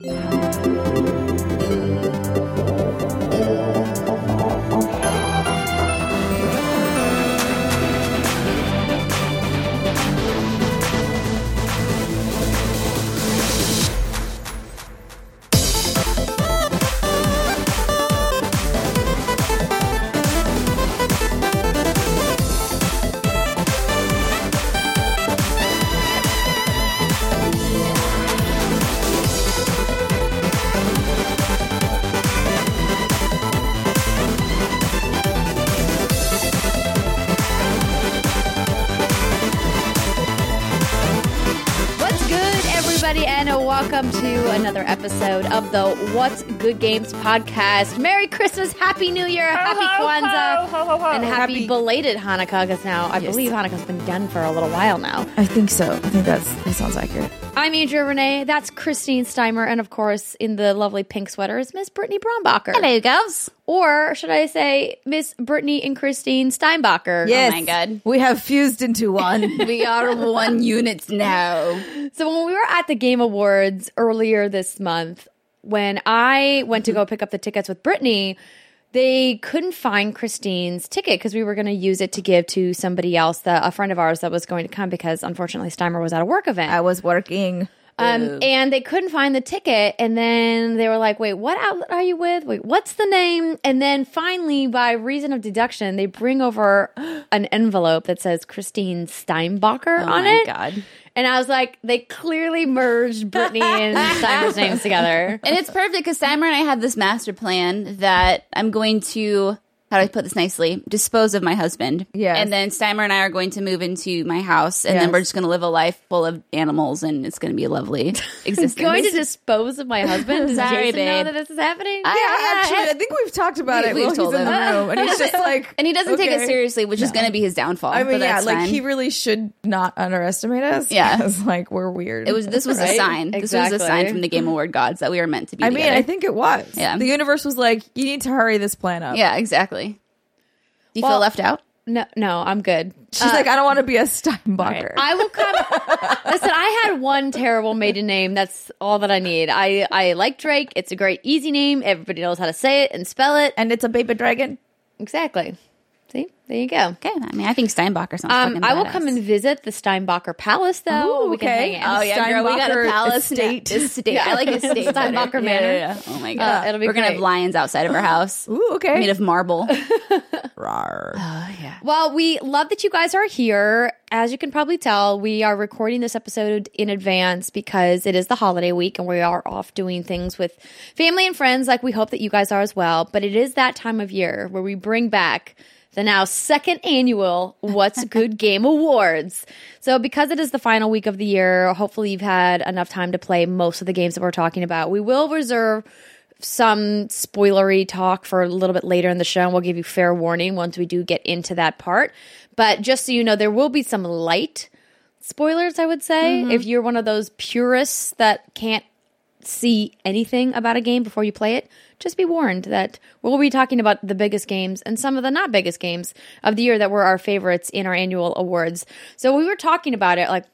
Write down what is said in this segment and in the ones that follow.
What's the What's Good Games podcast. Merry Christmas, Happy New Year, Happy Kwanzaa, and happy, Happy- belated Hanukkah. Because now I Yes. believe Hanukkah's been done for a little while now. I think so. I think that's that sounds accurate. I'm Andrea Rene. That's Kristine Steimer, and of course, in the lovely pink sweater is Miss Brittney Brombacher. Hello, girls. Or should I say, Miss Brittney and Kristine Steinbacher? Oh yes. my God. we have fused into one. We are one unit now. So when we were at the Game Awards earlier this month, when I went to go pick up the tickets with Brittney, they couldn't find Kristine's ticket because we were going to use it to give to somebody else, that, a friend of ours that was going to come because unfortunately Steimer was at a work event. I was working. Um, and they couldn't find the ticket. And then they were like, wait, what outlet are you with? Wait, what's the name? And then finally, by reason of deduction, they bring over an envelope that says Christine Steinbacher Oh on my it. God. And I was like, they clearly merged Brittney and Steimer's names together. And it's perfect because Steimer and I have this master plan that I'm going to, how do I put this nicely, dispose of my husband. Yeah. And then Steimer and I are going to move into my house and then we're just going to live a life full of animals and it's going to be a lovely existence. Going to dispose of my husband? Does Sorry, Jason know that this is happening? Yeah, actually, I think we've talked about We- it we've while he's told in the him. room, and he's just like, and he doesn't take it seriously, which is going to be his downfall. I mean, but yeah, that's like fine. he really should not underestimate us. Yeah. because like we're weird. It was this was a Right? sign. This was a sign from the Game Award gods that we were meant to be. I mean. I think it was. Yeah. the universe was like, you need to hurry this plan up. Yeah, exactly. Do you Well- feel left out? No, no, I'm good. she's like, I don't want to be a Steinbacher. I will come. Listen, I had one terrible maiden name. That's all that I need. I I like Drake. It's a great, easy name. Everybody knows how to say it and spell it. and it's a baby dragon. Exactly. See, there you go. Okay, I mean, I think Steinbacher sounds. Um, I will come and visit the Steinbacher Palace, though. Ooh, we can okay. hang out. Oh yeah, girl, we got a palace estate. Estate. I like estate. better. Steinbacher Yeah, Manor. yeah, yeah. Oh my god, it'll be we're gonna have lions outside of our house, Ooh, okay. made of marble. Rawr. Oh yeah. Well, we love that you guys are here. As you can probably tell, we are recording this episode in advance because it is the holiday week and we are off doing things with family and friends like we hope that you guys are as well. But it is that time of year where we bring back the now second annual What's a Good Game Awards. So because it is the final week of the year, hopefully you've had enough time to play most of the games that we're talking about. We will reserve some spoilery talk for a little bit later in the show, and we'll give you fair warning once we do get into that part. But just so you know, there will be some light spoilers, I would say. Mm-hmm. If you're one of those purists that can't see anything about a game before you play it, just be warned that we'll be talking about the biggest games and some of the not biggest games of the year that were our favorites in our annual awards. So we were talking about it like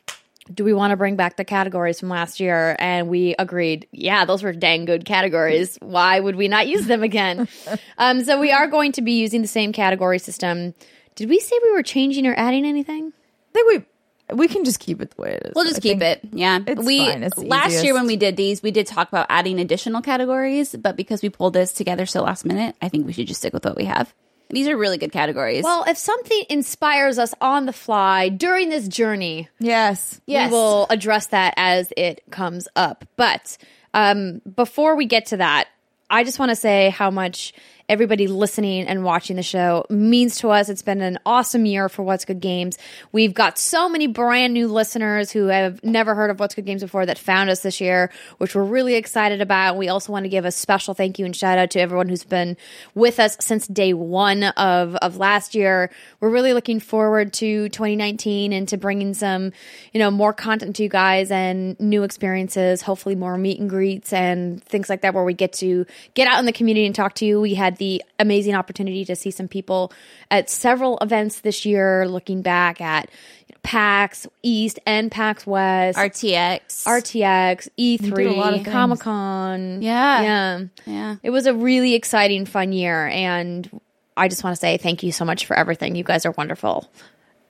do we want to bring back the categories from last year? And we agreed, yeah, those were dang good categories. Why would we not use them again? um, so we are going to be using the same category system. Did we say we were changing or adding anything? I think we we can just keep it the way it is. We'll just I keep it. Yeah, it's we fine. It's the last year when we did these, we did talk about adding additional categories, but because we pulled this together so last minute, I think we should just stick with what we have. These are really good categories. Well, if something inspires us on the fly during this journey, Yes. Yes. we will address that as it comes up. But um, before we get to that, I just want to say how much everybody listening and watching the show means to us. It's been an awesome year for What's Good Games. We've got so many brand new listeners who have never heard of What's Good Games before that found us this year, which we're really excited about. We also want to give a special thank you and shout out to everyone who's been with us since day one of, of last year. We're really looking forward to 2019 and to bringing some, you know, more content to you guys and new experiences, hopefully more meet and greets and things like that where we get to get out in the community and talk to you. We had the amazing opportunity to see some people at several events this year, looking back at you know, PAX East and PAX West, RTX. RTX, did a lot of E3. Comic Con. Yeah. Yeah. yeah. It was a really exciting, fun year. And I just want to say thank you so much for everything. You guys are wonderful.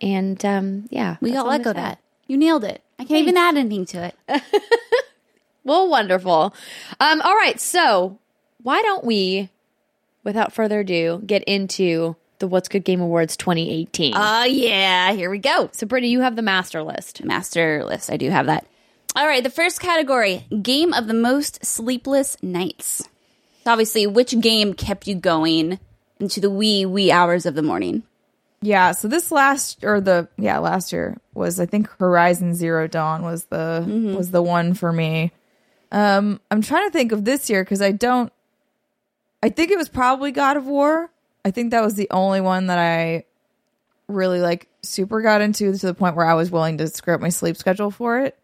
And um, yeah, We that's all all I'm echo gonna say. that. You nailed it. I can't even add anything to it. Well, wonderful. Um, all right. So why don't we, without further ado, get into the What's Good Game Awards 2018? Oh, yeah. Here we go. so, Brittney, you have the master list. Master list. I do have that. All right. The first category game of the most sleepless nights. So obviously, which game kept you going into the wee, wee hours of the morning? Yeah, so this last or the yeah last year was I think Horizon Zero Dawn was the was the one for me. Um, I'm trying to think of this year because I don't. I think it was probably God of War. I think that was the only one that I really like super got into to the point where I was willing to screw up my sleep schedule for it.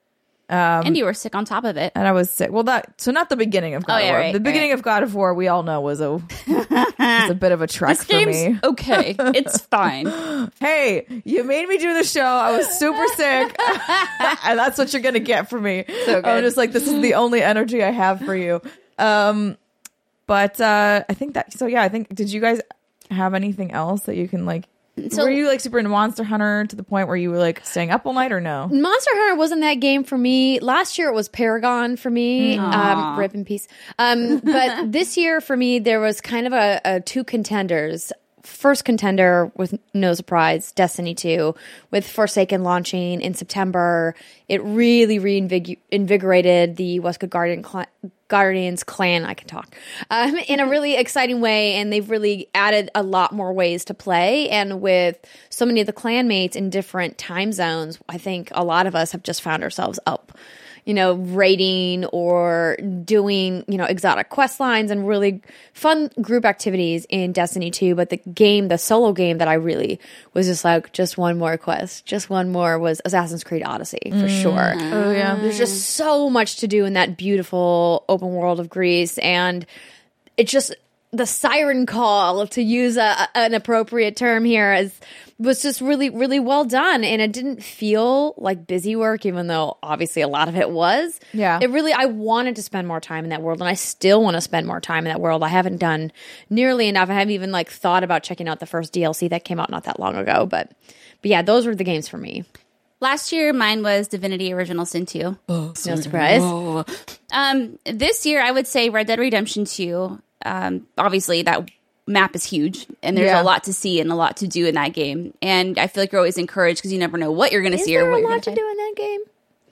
and you were sick on top of it. And I was sick. Well, that so not the beginning of God Oh, of War. right, the beginning of God of War, we all know was a was a bit of a trek for me. okay. It's fine. hey, you made me do the show. I was super sick. and that's what you're going to get from me. So good. I'm just like, this is the only energy I have for you. Um, but uh, I think that, so yeah, I think, did you guys have anything else that you can like, So- were you like super into Monster Hunter to the point where you were like staying up all night or no? Monster Hunter wasn't that game for me. Last year it was Paragon for me. Um, rip in peace. Um, but this year for me, there was kind of a, a two contenders. First contender with no surprise, Destiny 2, with Forsaken launching in September. It really reinvigorated the Westwood Garden cl- Guardians clan. I can talk um, in a really exciting way, and they've really added a lot more ways to play. And with so many of the clanmates in different time zones, I think a lot of us have just found ourselves up you know, raiding or doing, you know, exotic quest lines and really fun group activities in Destiny 2. But the game, the solo game that I really was just like, just one more quest, just one more was Assassin's Creed Odyssey for mm. sure. Oh, yeah. There's just so much to do in that beautiful open world of Greece. And it just, the siren call, to use a, an appropriate term here, is was just really, really well done. And it didn't feel like busy work, even though obviously a lot of it was. Yeah. It really, I wanted to spend more time in that world, and I still want to spend more time in that world. I haven't done nearly enough. I haven't even like thought about checking out the first DLC that came out not that long ago. But, but yeah, those were the games for me. Last year, mine was Divinity Original Sin 2. Oh, No surprise. Um, this year, I would say Red Dead Redemption 2. Um, obviously, that map is huge, and there's Yeah. a lot to see and a lot to do in that game. And I feel like you're always encouraged because you never know what you're going to see or what a you're lot going to do in that game?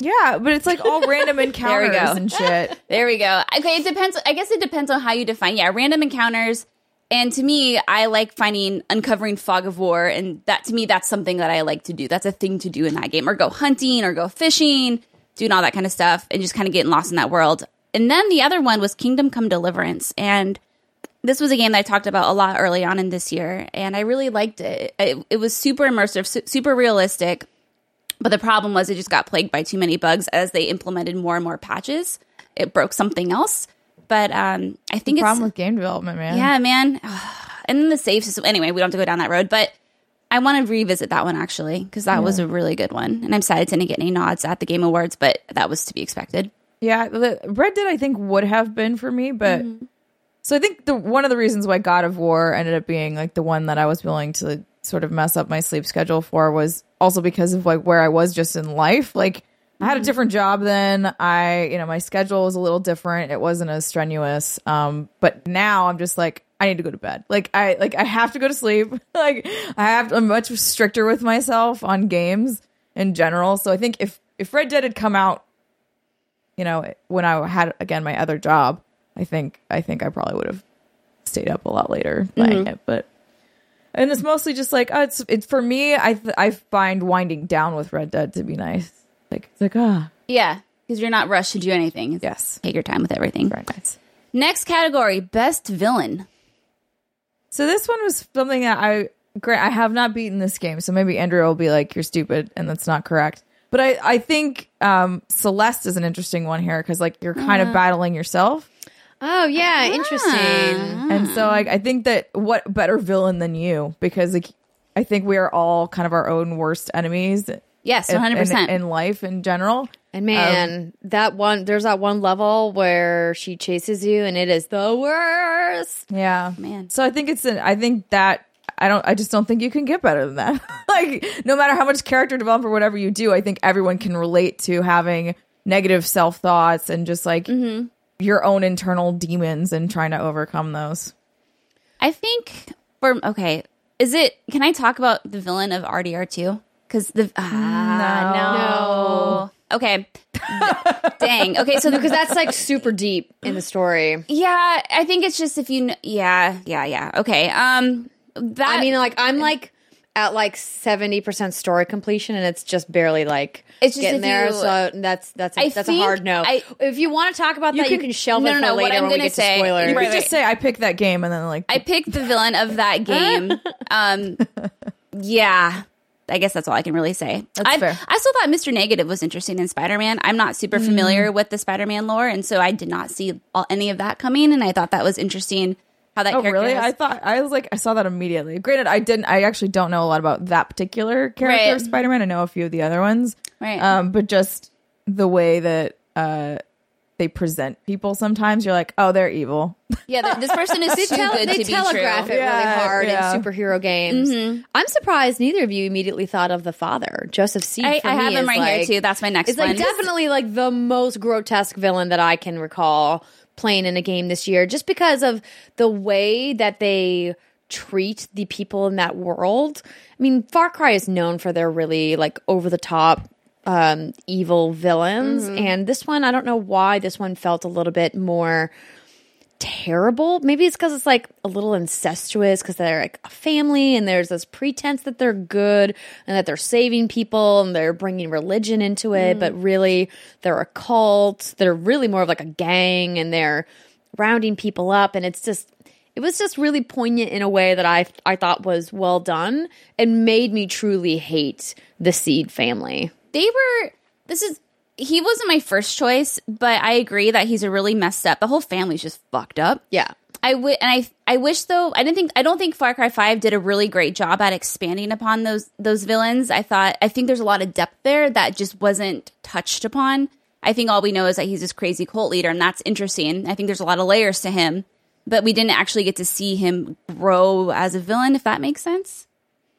Yeah, but it's like all random encounters there we go. and shit. There we go. Okay, it depends. I guess it depends on how you define. Yeah, random encounters. And to me, I like finding uncovering fog of war, and that to me, that's something that I like to do. That's a thing to do in that game, or go hunting, or go fishing, doing all that kind of stuff, and just kind of getting lost in that world. And then the other one was Kingdom Come Deliverance, and this was a game that I talked about a lot early on in this year, and I really liked it. It, it was super immersive, su- super realistic. But the problem was it just got plagued by too many bugs as they implemented more and more patches. It broke something else. But um, I think it's Problem with game development, man. yeah, man. And then the save system. Anyway, we don't have to go down that road, but I want to revisit that one actually because that was a really good one. And I'm sad it didn't get any nods at the Game Awards, but that was to be expected. Yeah, the Red Dead I think would have been for me, but so I think the one of the reasons why God of War ended up being like the one that I was willing to sort of mess up my sleep schedule for was also because of like where I was just in life. Like I had a different job then. I, you know, my schedule was a little different. It wasn't as strenuous. Um, but now I'm just like I need to go to bed. Like I like I have to go to sleep. like I have I'm much stricter with myself on games in general. So I think if if Red Dead had come out you know, when I had again my other job, I think I think I probably would have stayed up a lot later playing it. But and it's mostly just like oh, it's it's for me. I th- I find winding down with Red Dead to be nice. Like it's like ah Yeah, because you're not rushed to do anything. yes, Take your time with everything. very nice. Next category: best villain. So this one was something that I great. I have not beaten this game, so maybe Andrew will be like, "You're stupid," and that's not correct. But I I think um, Celeste is an interesting one here because like you're kind of battling yourself. Oh, yeah. Interesting. And so like I think that what better villain than you? Because like I think we are all kind of our own worst enemies Yes, in- 100%. in, in life in general. And man, Um, that one there's that one level where she chases you and it is the worst. Yeah, Man. So I think it's an. I think that I don't. I just don't think you can get better than that. like no matter how much character development or whatever you do, I think everyone can relate to having negative self thoughts and just like Mm-hmm. your own internal demons and trying to overcome those. I think for okay, is it? Can I talk about the villain of RDR two? Because the ah, no. Okay, dang. Okay, so Because that's like super deep in the story. yeah, I think it's just if you. kn- Yeah, yeah, yeah. Okay. Um, that I mean, like I'm like at like seventy percent story completion, and it's just barely like It's just getting there. you- so that's that's a, I that's a hard no. I- if you want to talk about that, you can- can shelve no, it no, for no, what later I'm when we gonna get say- to spoilers. You Right, could just right. say I picked that game and then like I picked the villain of that game. Um, yeah. I guess that's all I can really say. That's I, fair. I still thought Mr. Negative was interesting in Spider Man. I'm not super Mm. familiar with the Spider Man lore, and so I did not see all, any of that coming. And I thought that was interesting how that Oh character really? has- I thought I was like I saw that immediately. Granted, I didn't. I actually don't know a lot about that particular character Right. of Spider Man. I know a few of the other ones, Right. Um, but just the way that uh they present people, sometimes you're like, oh, they're evil. yeah, th- this person is They, too tell, good they to be telegraph true. it Yeah, really hard yeah. in superhero games. I'm surprised neither of you immediately thought of the father, Joseph Seed. I, for I me have him right like- here too. That's my next It's one. like definitely like the most grotesque villain that I can recall playing in a game this year, just because of the way that they treat the people in that world. I mean, Far Cry is known for their really like over the top um evil villains and this one I don't know why this one felt a little bit more terrible. Maybe it's because it's like a little incestuous because they're like a family and there's this pretense that they're good and that they're saving people and they're bringing religion into it, mm. but really they're a cult. They're really more of like a gang and they're rounding people up and it's just it was just really poignant in a way that I I thought was well done and made me truly hate the Seed family. they were this is he wasn't my first choice but i agree that he's a really messed up. The whole family's just fucked up. Yeah. i would and i i wish though i didn't think i don't think far cry 5 did a really great job at expanding upon those those villains. I thought i think there's a lot of depth there that just wasn't touched upon. I think all we know is that he's this crazy cult leader and that's interesting. I think there's a lot of layers to him but we didn't actually get to see him grow as a villain if that makes sense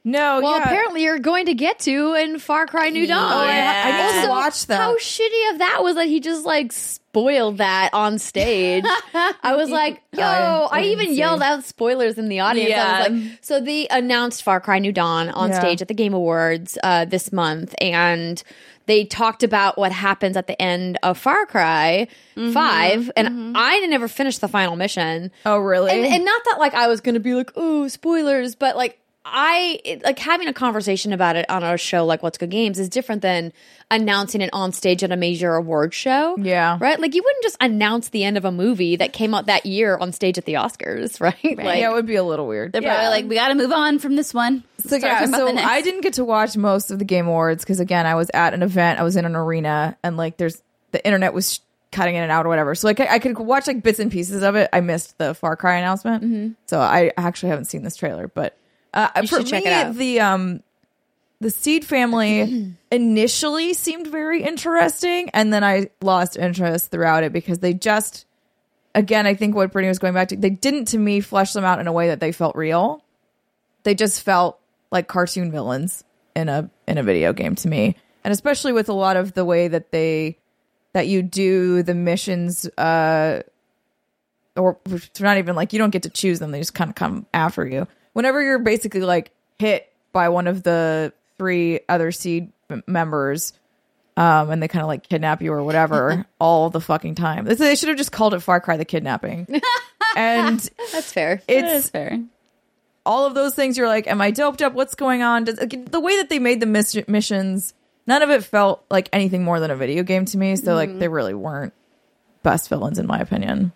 No, Well, yeah. apparently you're going to get to in Far Cry New Dawn. Oh, yeah. I need to Also, watch that. How shitty of that was that he just like spoiled that on stage. I was like, yo, I I, even see. yelled out spoilers in the audience. I was Yeah. like, so they announced Far Cry New Dawn on Yeah. stage at the Game Awards uh, this month, and they talked about what happens at the end of Far Cry Mm-hmm. 5 and I never finished the final mission. oh, really? And, and not that like I was gonna be like, oh, spoilers, but like I it- like having a conversation about it on a show like What's Good Games is different than announcing it on stage at a major award show. Yeah. Right? Like you wouldn't just announce the end of a movie that came out that year on stage at the Oscars, right? Like yeah, it would be a little weird. they're probably like we gotta move on from this one So yeah, so. I didn't get to watch most of the Game Awards because again, I was at an event, I was in an arena, and like there's the internet was cutting in and out or whatever. So like I, I could watch like bits and pieces of it. I missed the Far Cry announcement, Mm-hmm. so I actually haven't seen this trailer. But uh, for me, the um the Seed family initially seemed very interesting, and then I lost interest throughout it because they just again, I think what Brittney was going back to, they didn't to me flesh them out in a way that they felt real. They just felt like cartoon villains in a in a video game to me. And especially with a lot of the way that they that you do the missions uh or it's not even like you don't get to choose them. They just kind of come after you whenever you're basically like hit by one of the three other seed members um and they kind of like kidnap you or whatever all the fucking time. They should have just called it far cry the kidnapping. And that's fair. it's fair. all of those things you're like am i doped up? What's going on? Does, like, the way that they made the miss- missions none of it felt like anything more than a video game to me. So like they really weren't best villains in my opinion.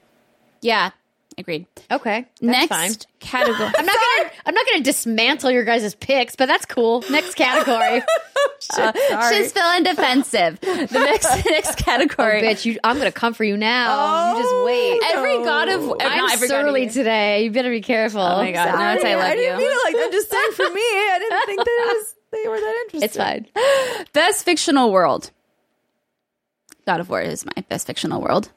Yeah agreed Okay. That's next fine. category I'm not gonna I'm not gonna dismantle your guys' picks, but that's cool. Next category. Uh, sorry. She's feeling defensive. The next next category. Oh, bitch, you I'm gonna come for you now. you just oh, wait. Every god of I'm not every surly War. today. You better be careful. Oh my God. No, I love I didn't you. mean it like I'm just saying for me I didn't think that it was they were that interesting. It's fine. Best fictional world. God of War is my best fictional world.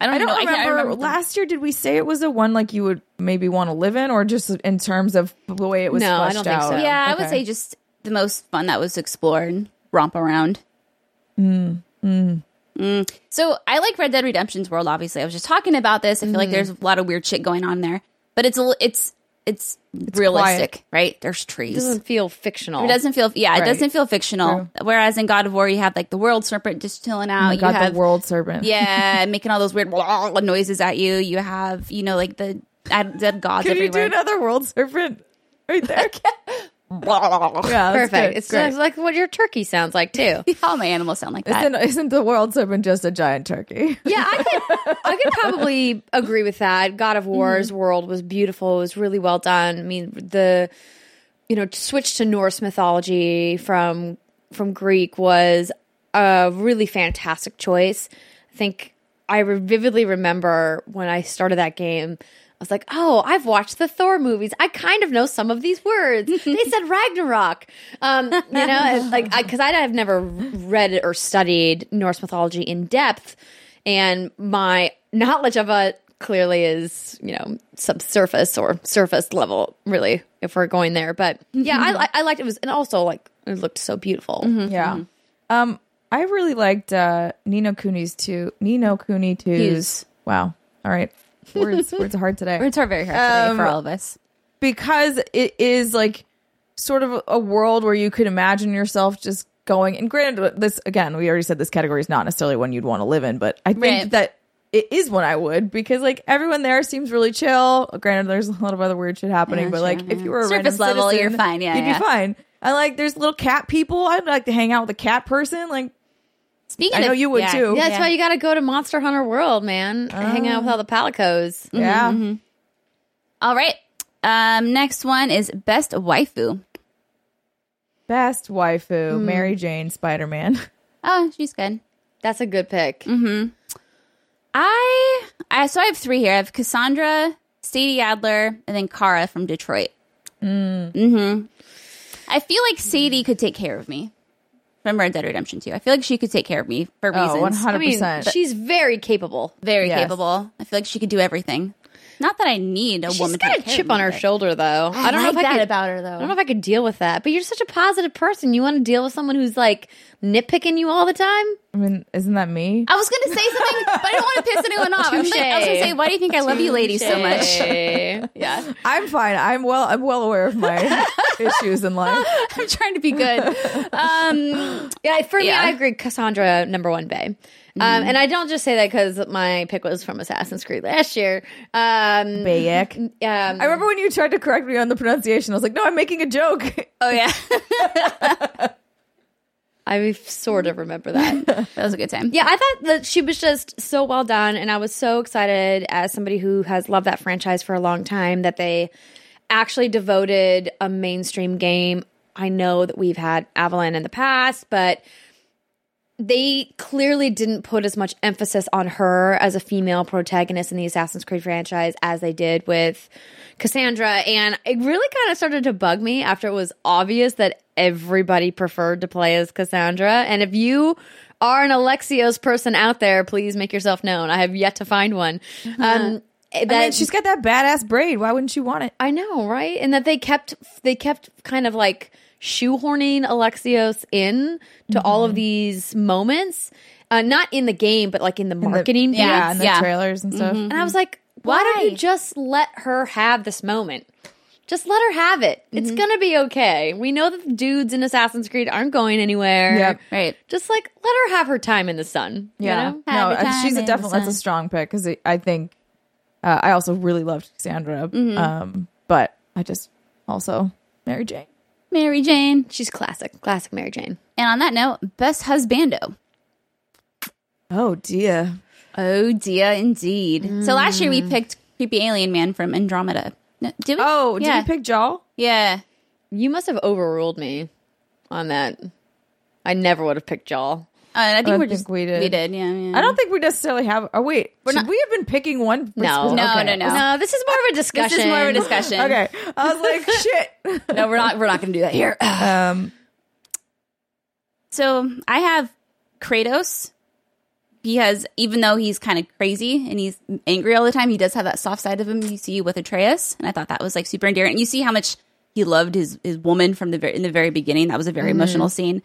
I don't, I don't know. remember. I can't remember. the- last year, did we say it was the one like you would maybe want to live in, or just in terms of the way it was No, I don't think out? so. yeah, I would say just the most fun that was explored, and romp around. Mm, mm. mm. So I like Red Dead Redemption's world. Obviously, I was just talking about this. I feel like mm-hmm. there's a lot of weird shit going on there, but it's a, li- it's it's, realistic, right? There's trees. It doesn't feel fictional. It doesn't feel, yeah, it doesn't feel fictional. Whereas in God of War, you have like the world serpent just chilling out. Oh, you got have the world serpent. yeah, making all those weird noises at you. You have, you know, like the dead gods Could you do another world serpent right there? yeah, Perfect. good. It's Great. like what your turkey sounds like too. all my animals sound like that. Isn't, isn't the world serpent just a giant turkey? Yeah, I could I could probably agree with that. God of War's mm-hmm. world was beautiful. It was really well done. I mean, the you know, switch to Norse mythology from from Greek was a really fantastic choice. I think I vividly remember when I started that game. I was like, "Oh, I've watched the Thor movies. I kind of know some of these words." they said Ragnarok, um, you know, and, like because I, have never read or studied Norse mythology in depth, and my knowledge of it clearly is, you know, subsurface or surface level, really, if we're going there. But yeah, I, I liked it. Was and also like it looked so beautiful. Yeah. Um, I really liked uh, Ni no Kuni's too. Ni no Kuni two's. Wow. All right. Words words are hard today. Words are very hard today Um, for all of us. because it is like sort of a world where you could imagine yourself just going and granted this again we already said this category is not necessarily one you'd want to live in but i think Right. that it is one i would because like everyone there seems really chill granted there's a lot of other weird shit happening Yeah, but sure, like if yeah. you were a Surface level, citizen, you're fine, yeah, you'd yeah. be fine I like there's little cat people i'd like to hang out with a cat person like Speaking I know of, you would yeah, too. Yeah, that's yeah. why you got to go to Monster Hunter World, man. Hang out with all the palicos. yeah All right. Um, next one is best waifu. best waifu mary jane spider-man Oh, she's good. That's a good pick. I, I so I have three here. I have Cassandra, Sadie Adler, and then Kara from Detroit. Mm. hmm I feel like Sadie could take care of me from Red Dead Redemption 2. I feel like she could take care of me for Oh, reasons. 100%. I mean, she's very capable. Very Yes. capable. I feel like she could do everything. Not that I need a She's woman. to got a take care of chip on her but- shoulder, though. I, don't like know if I that could, about her, though. I don't know if I could deal with that. But you're such a positive person. You want to deal with someone who's like nitpicking you all the time. i mean isn't that me I was gonna say something, but I don't want to piss anyone off. I'm I was gonna say, why do you think I love you, ladies, so much? Yeah, i'm fine i'm well i'm well aware of my issues in life I'm trying to be good. Um, Yeah, for me, I agree. Cassandra, number one, Bay. Um, and I don't just say that because my pick was from Assassin's Creed last year. Um, Bayek. um, I remember when you tried to correct me on the pronunciation. I was like, "No, I'm making a joke." oh yeah, I sort of remember that. that was a good time. Yeah, I thought that she was just so well done, and I was so excited as somebody who has loved that franchise for a long time that they actually devoted a mainstream game. I know that we've had Aveline in the past, but they clearly didn't put as much emphasis on her as a female protagonist in the Assassin's Creed franchise as they did with Cassandra. And it really kind of started to bug me after it was obvious that everybody preferred to play as Cassandra. And if you are an Alexios person out there, please make yourself known. I have yet to find one. Um, that I mean, she's got that badass braid. Why wouldn't you want it? I know, right? And that they kept they kept kind of like shoehorning Alexios in to all Mm-hmm. of these moments, uh, not in the game, but like in the In the- marketing. yeah, yeah, piece. and the yeah. trailers and stuff. And I was like, why, don't you just let her have this moment? Just let her have it. Mm-hmm. It's gonna be okay. We know that the dudes in Assassin's Creed aren't going anywhere. Yep. Right. Just like let her have her time in the sun. Yeah, You know? no, Have a uh, time she's a definitely that's a strong pick because I think uh, I also really loved Cassandra, um, but I just also Mary Jane. Mary Jane. She's classic. Classic Mary Jane. And on that note, best husbando. Oh dear, Oh dear, indeed. So last year we mm. picked creepy alien man from Andromeda. No, did we? oh, yeah. did you pick Jaal? Yeah. You must have overruled me on that. I never would have picked Jaal. Uh, I think I we're think just we did. We did. Yeah. yeah. I don't think we necessarily have. Oh wait, should not- we have been picking one? No. No, Okay. no, no. No, this is more of a discussion. This is more of a discussion. Okay, I was like, shit. No, we're not. We're not going to do that here. Um, so I have Kratos. He has, even though he's kind of crazy and he's angry all the time, he does have that soft side of him. You see with Atreus, and I thought that was like super endearing. And you see how much he loved his his woman from the very, in the very beginning. That was a very emotional scene.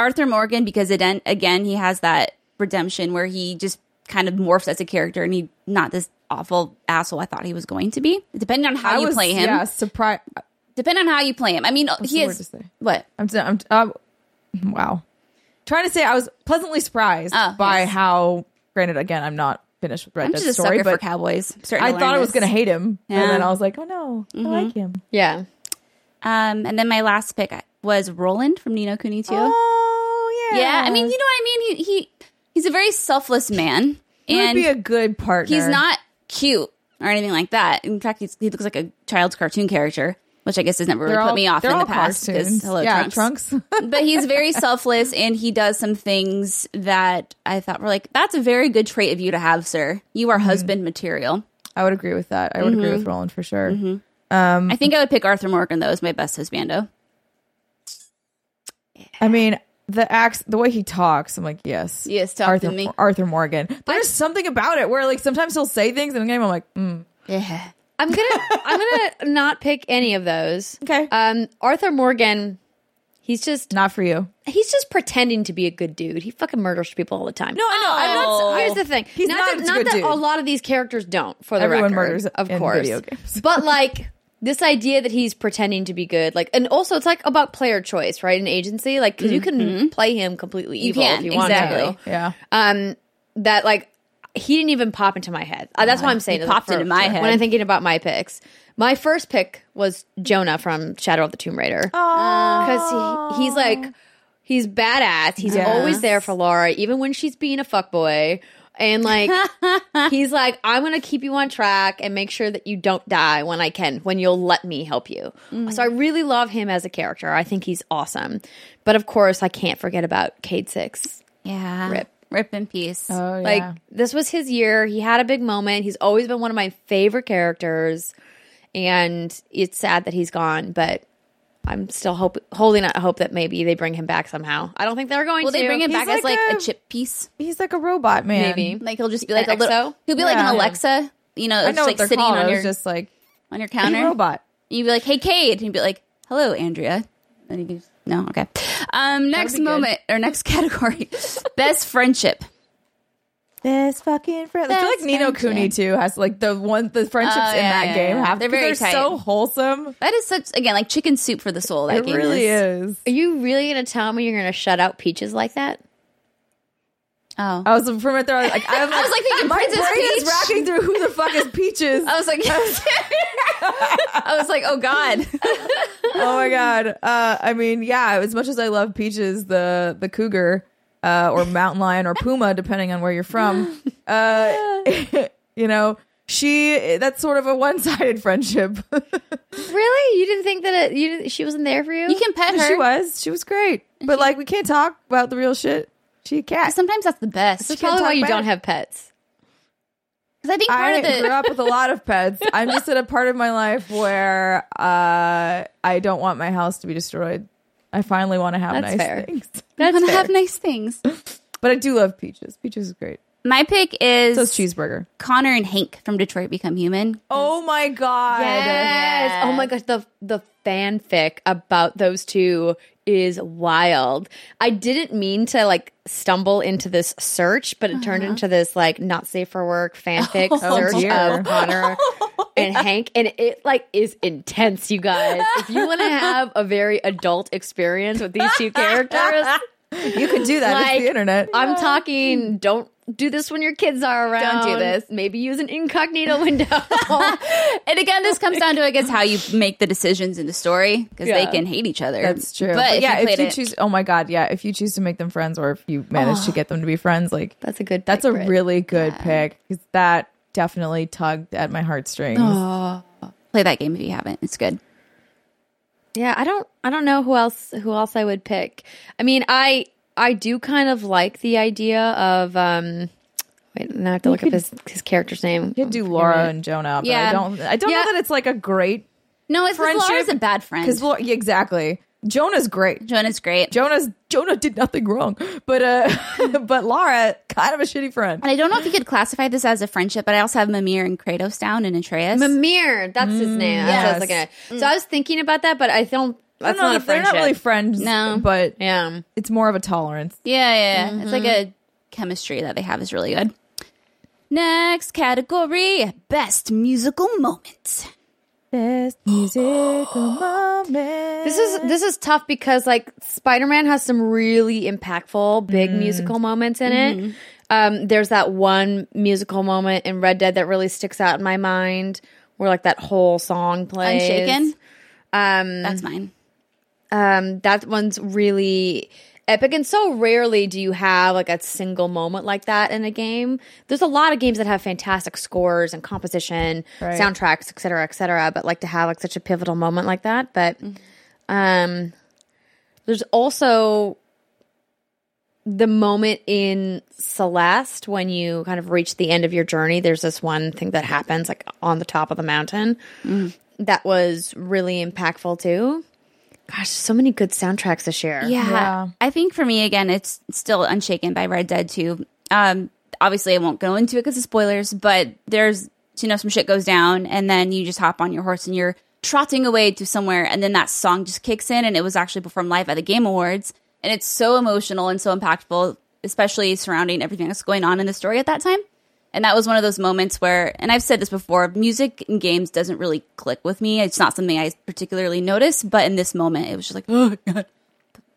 Arthur Morgan, because it, again, he has that redemption where he just kind of morphs as a character, and he not this awful asshole I thought he was going to be. Depending on how I you was, play him, Yeah, surprise. depending on how you play him. I mean, What's he the word is to say? what I'm, t- I'm t- um, wow. Trying to say I was pleasantly surprised Oh, by yes. how. Granted, again, I'm not finished with Red I'm Dead just a story, sucker for but cowboys. I'm starting I to thought I was going to hate him, Yeah. Mm-hmm. and then I was like, oh no, I like him. Yeah. Um, and then my last pick was Roland from Ni no Kuni 2. Oh yeah, yeah, I mean, you know what I mean. He he he's a very selfless man, he would and be a good partner. he's not cute or anything like that. In fact, he's, he looks like a child's cartoon character, which I guess has never really They're put all- me off in the past. Hello, yeah, Trunks. trunks. but he's very selfless, and he does some things that I thought were like, "That's a very good trait of you to have, sir. You Mm-hmm. are husband material." I would agree with that. I would agree Mm-hmm. with Roland for sure. I think I would pick Arthur Morgan though as my best husbando. I mean, the acts, the way he talks, I'm like, yes, Yes, talk to Arthur, me. Arthur Morgan. There's something about it where, like, sometimes he'll say things in the game. I'm like, mm, Yeah. I'm gonna I'm gonna not pick any of those. Okay. Um, Arthur Morgan, he's just not for you. he's just pretending to be a good dude. He fucking murders people all the time. No, I know. I'm not. Here's the thing. He's not not that, a not that dude. a lot of these characters don't. For the Everyone record, murders of in course. video games. but like this idea that he's pretending to be good, like, and also it's like about player choice, right? An agency, like, because you can play him completely You evil can, if you want exactly. to. Yeah. Um, that like he didn't even pop into my head. Uh, that's why I'm saying He popped for- into my head. when I'm thinking about my picks. My first pick was Jonah from Shadow of the Tomb Raider because he, he's like he's badass. He's Yes. always there for Lara, even when she's being a fuckboy. And like he's like, I'm gonna keep you on track and make sure that you don't die when I can, when you'll let me help you. Mm. So I really love him as a character. I think he's awesome. But of course, I can't forget about Cayde-6. Yeah. Rip. Rip in peace. Oh yeah. Like this was his year. He had a big moment. He's always been one of my favorite characters, and it's sad that he's gone. But I'm still hope holding out hope that maybe they bring him back somehow. I don't think they're going Will to. they bring him He's back as like like a, a- chip piece? he's like a robot man. Maybe. Like he'll just be like An a little. exo? He'll be like Yeah. an Alexa. You know, I just know like they're sitting called. on I your was just like on your a counter. robot. You'd be like, "Hey, Cayde," and he'd be like, "Hello, Andrea." And you just, no, okay. Um, next be good. moment or next category, best friendship. This fucking friend. I feel like Ni no Kuni too has like the one the friendships Oh, in that yeah, game yeah. have They're very they're so wholesome. That is such again like chicken soup for the soul. That It game really is. is. Are you really gonna tell me you're gonna shut out peaches like that? Oh, I was from it there. I was like, I was like, was like thinking my Princess brain is Peach. racking through who the fuck is Peaches. I was like, I was like, oh god. oh my god. Uh, I mean, yeah. As much as I love Peaches, the the cougar, uh, or mountain lion or puma, depending on where you're from, uh, you know, she that's sort of a one sided friendship. Really? You didn't think that it, you she wasn't there for you? You can pet her. she was, she was great, but like we can't talk about the real shit. She a cat. Sometimes that's the best. That's can't probably why you don't have pets. Because I think part I of the grew up with a lot of pets. I'm just at a part of my life where uh, I don't want my house to be destroyed. I finally want to have That's nice fair. things. I want to have nice things. But I do love Peaches. Peaches is great. My pick is So is cheeseburger. Connor and Hank from Detroit Become Human. Oh my god! Yes. Oh my gosh, the the fanfic about those two is wild. I didn't mean to like stumble into this search, but it turned uh-huh. into this like not safe for work fanfic oh, search dear. of Connor and Hank, and it like is intense, you guys. If you want to have a very adult experience with these two characters, You can do that. Like, it's the internet. I'm talking. Don't do this when your kids are around. Don't do this. Maybe use an incognito window. And again, this comes down to I guess how you make the decisions in the story because they can hate each other. That's true. But, if yeah, you if you it, choose, oh my god, yeah, if you choose to make them friends, or if you manage to get them to be friends, like That's a good. that's a really good pick because that definitely tugged at my heartstrings. play that game if you haven't. It's good. Yeah, I don't I don't know who else who else I would pick. I mean, I I do kind of like the idea of um wait, now I have to look up his his character's name. You could do Lara and Jonah, but Yeah. I don't. I don't Yeah. know that it's like a great No, it's Friendship- Lara's a bad friend. because exactly. Jonah's great. Jonah's great. Jonah's Jonah did nothing wrong, but uh, but Lara kind of a shitty friend. And I don't know if you could classify this as a friendship, but I also have Mimir and Kratos down and Atreus. Mimir, that's his name. That's what I was looking at. So I was thinking about that, but I don't. That's No, not a they're friendship. not really friends. No. but yeah. it's more of a tolerance. yeah, yeah, yeah. It's like a chemistry that they have is really good. Next category best musical moment. Best musical moment. This is this is tough because like Spider Man has some really impactful big musical moments in it. Um, there's that one musical moment in Red Dead that really sticks out in my mind, where like that whole song plays. Unshaken. Um, That's mine. um, that one's really epic, and so rarely do you have like a single moment like that in a game. There's a lot of games that have fantastic scores and composition, Right. soundtracks, et cetera, et cetera. But like to have like such a pivotal moment like that. But um, there's also the moment in Celeste when you kind of reach the end of your journey. There's this one thing that happens like on the top of the mountain that was really impactful too. Gosh, so many good soundtracks this year. Yeah. Yeah. I think for me, again, it's still Unshaken by Red Dead 2. Um, obviously, I won't go into it because of spoilers, but there's, you know, some shit goes down, and then you just hop on your horse and you're trotting away to somewhere, and then that song just kicks in, and it was actually performed live at the Game Awards. And it's so emotional and so impactful, especially surrounding everything that's going on in the story at that time. And that was one of those moments where, and I've said this before, music and games doesn't really click with me. It's not something I particularly notice, but in this moment, it was just like, oh, God.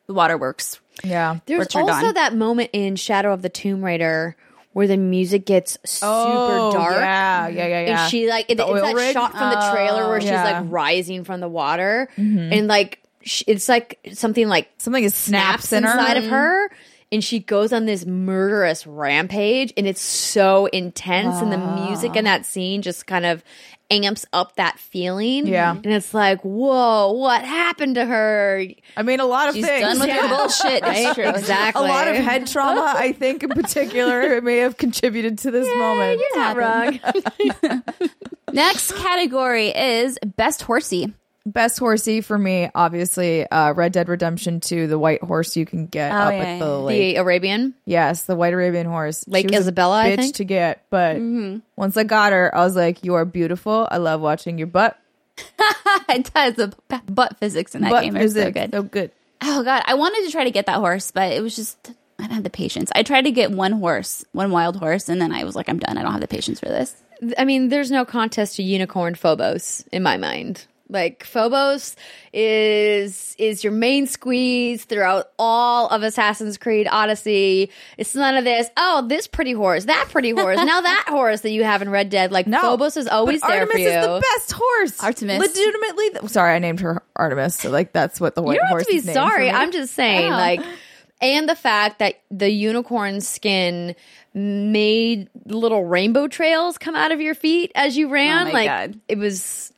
The waterworks. Yeah. There's turned also on. that moment in Shadow of the Tomb Raider where the music gets super Oh, dark. Yeah, yeah, yeah, yeah. And she like it, The it's oil that rig? shot from the trailer where she's yeah. Mm-hmm. like rising from the water, and like it's like something like Something is snaps, snaps in her. inside of her and she goes on this murderous rampage and it's so intense and the music in that scene just kind of amps up that feeling Yeah. and it's like whoa what happened to her I mean, a lot of She's things. done with Yeah. her bullshit. It's Right? true. a lot of head trauma, I think, in particular, may have contributed to this moment. you're not wrong Next category is best horsey. Best horsey for me, obviously, uh, Red Dead Redemption 2, the white horse you can get Oh, up yeah, at the yeah. lake. the arabian Yes, the white Arabian horse. Lake She was a Isabella, I bitch think? to get, but Mm-hmm. once I got her, I was like, "You are beautiful. I love watching your butt." it does the butt physics in that butt game are so good. So good. Oh god, I wanted to try to get that horse, but it was just I didn't have the patience. I tried to get one horse, one wild horse, and then I was like, I'm done. I don't have the patience for this. I mean, there's no contest to unicorn Phobos in my mind. Like Phobos is is your main squeeze throughout all of Assassin's Creed Odyssey. It's none of this. Oh, this pretty horse, that pretty horse, now that horse that you have in Red Dead. Like No, Phobos is always there Artemis for you. is the best horse. Artemis. legitimately. th- sorry, I named her Artemis. So like that's what the white you don't have horse to be is sorry. I'm just saying, Oh. like, and the fact that the unicorn skin made little rainbow trails come out of your feet as you oh ran. Oh my like, God. it was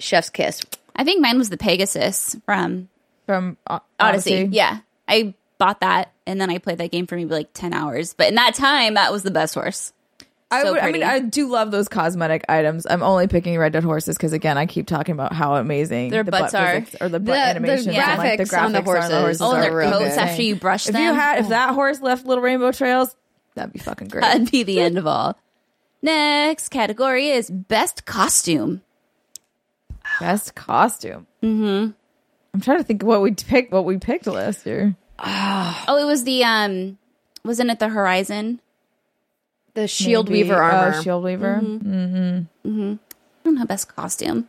chef's kiss. I think mine was the Pegasus from from uh, Odyssey. Odyssey. Yeah, I bought that and then I played that game for maybe like ten hours. But in that time, that was the best horse. I, So would, I mean. I do love those cosmetic items. I'm only picking Red Dead horses because, again, I keep talking about how amazing Their the butts butt are. or the butt The- the animations and like the graphics on the graphics are horses Oh, and are their real coats good. after you brush If them. you had, if that horse left little rainbow trails, that'd be fucking great. That'd be the end of all. Next category is best costume. Best costume. Mm-hmm. I'm trying to think what we picked. What we picked last year. Oh, it was the um, wasn't it the Horizon? The shield Maybe- weaver armor. Oh, shield weaver. mm-hmm mm-hmm I don't know best costume.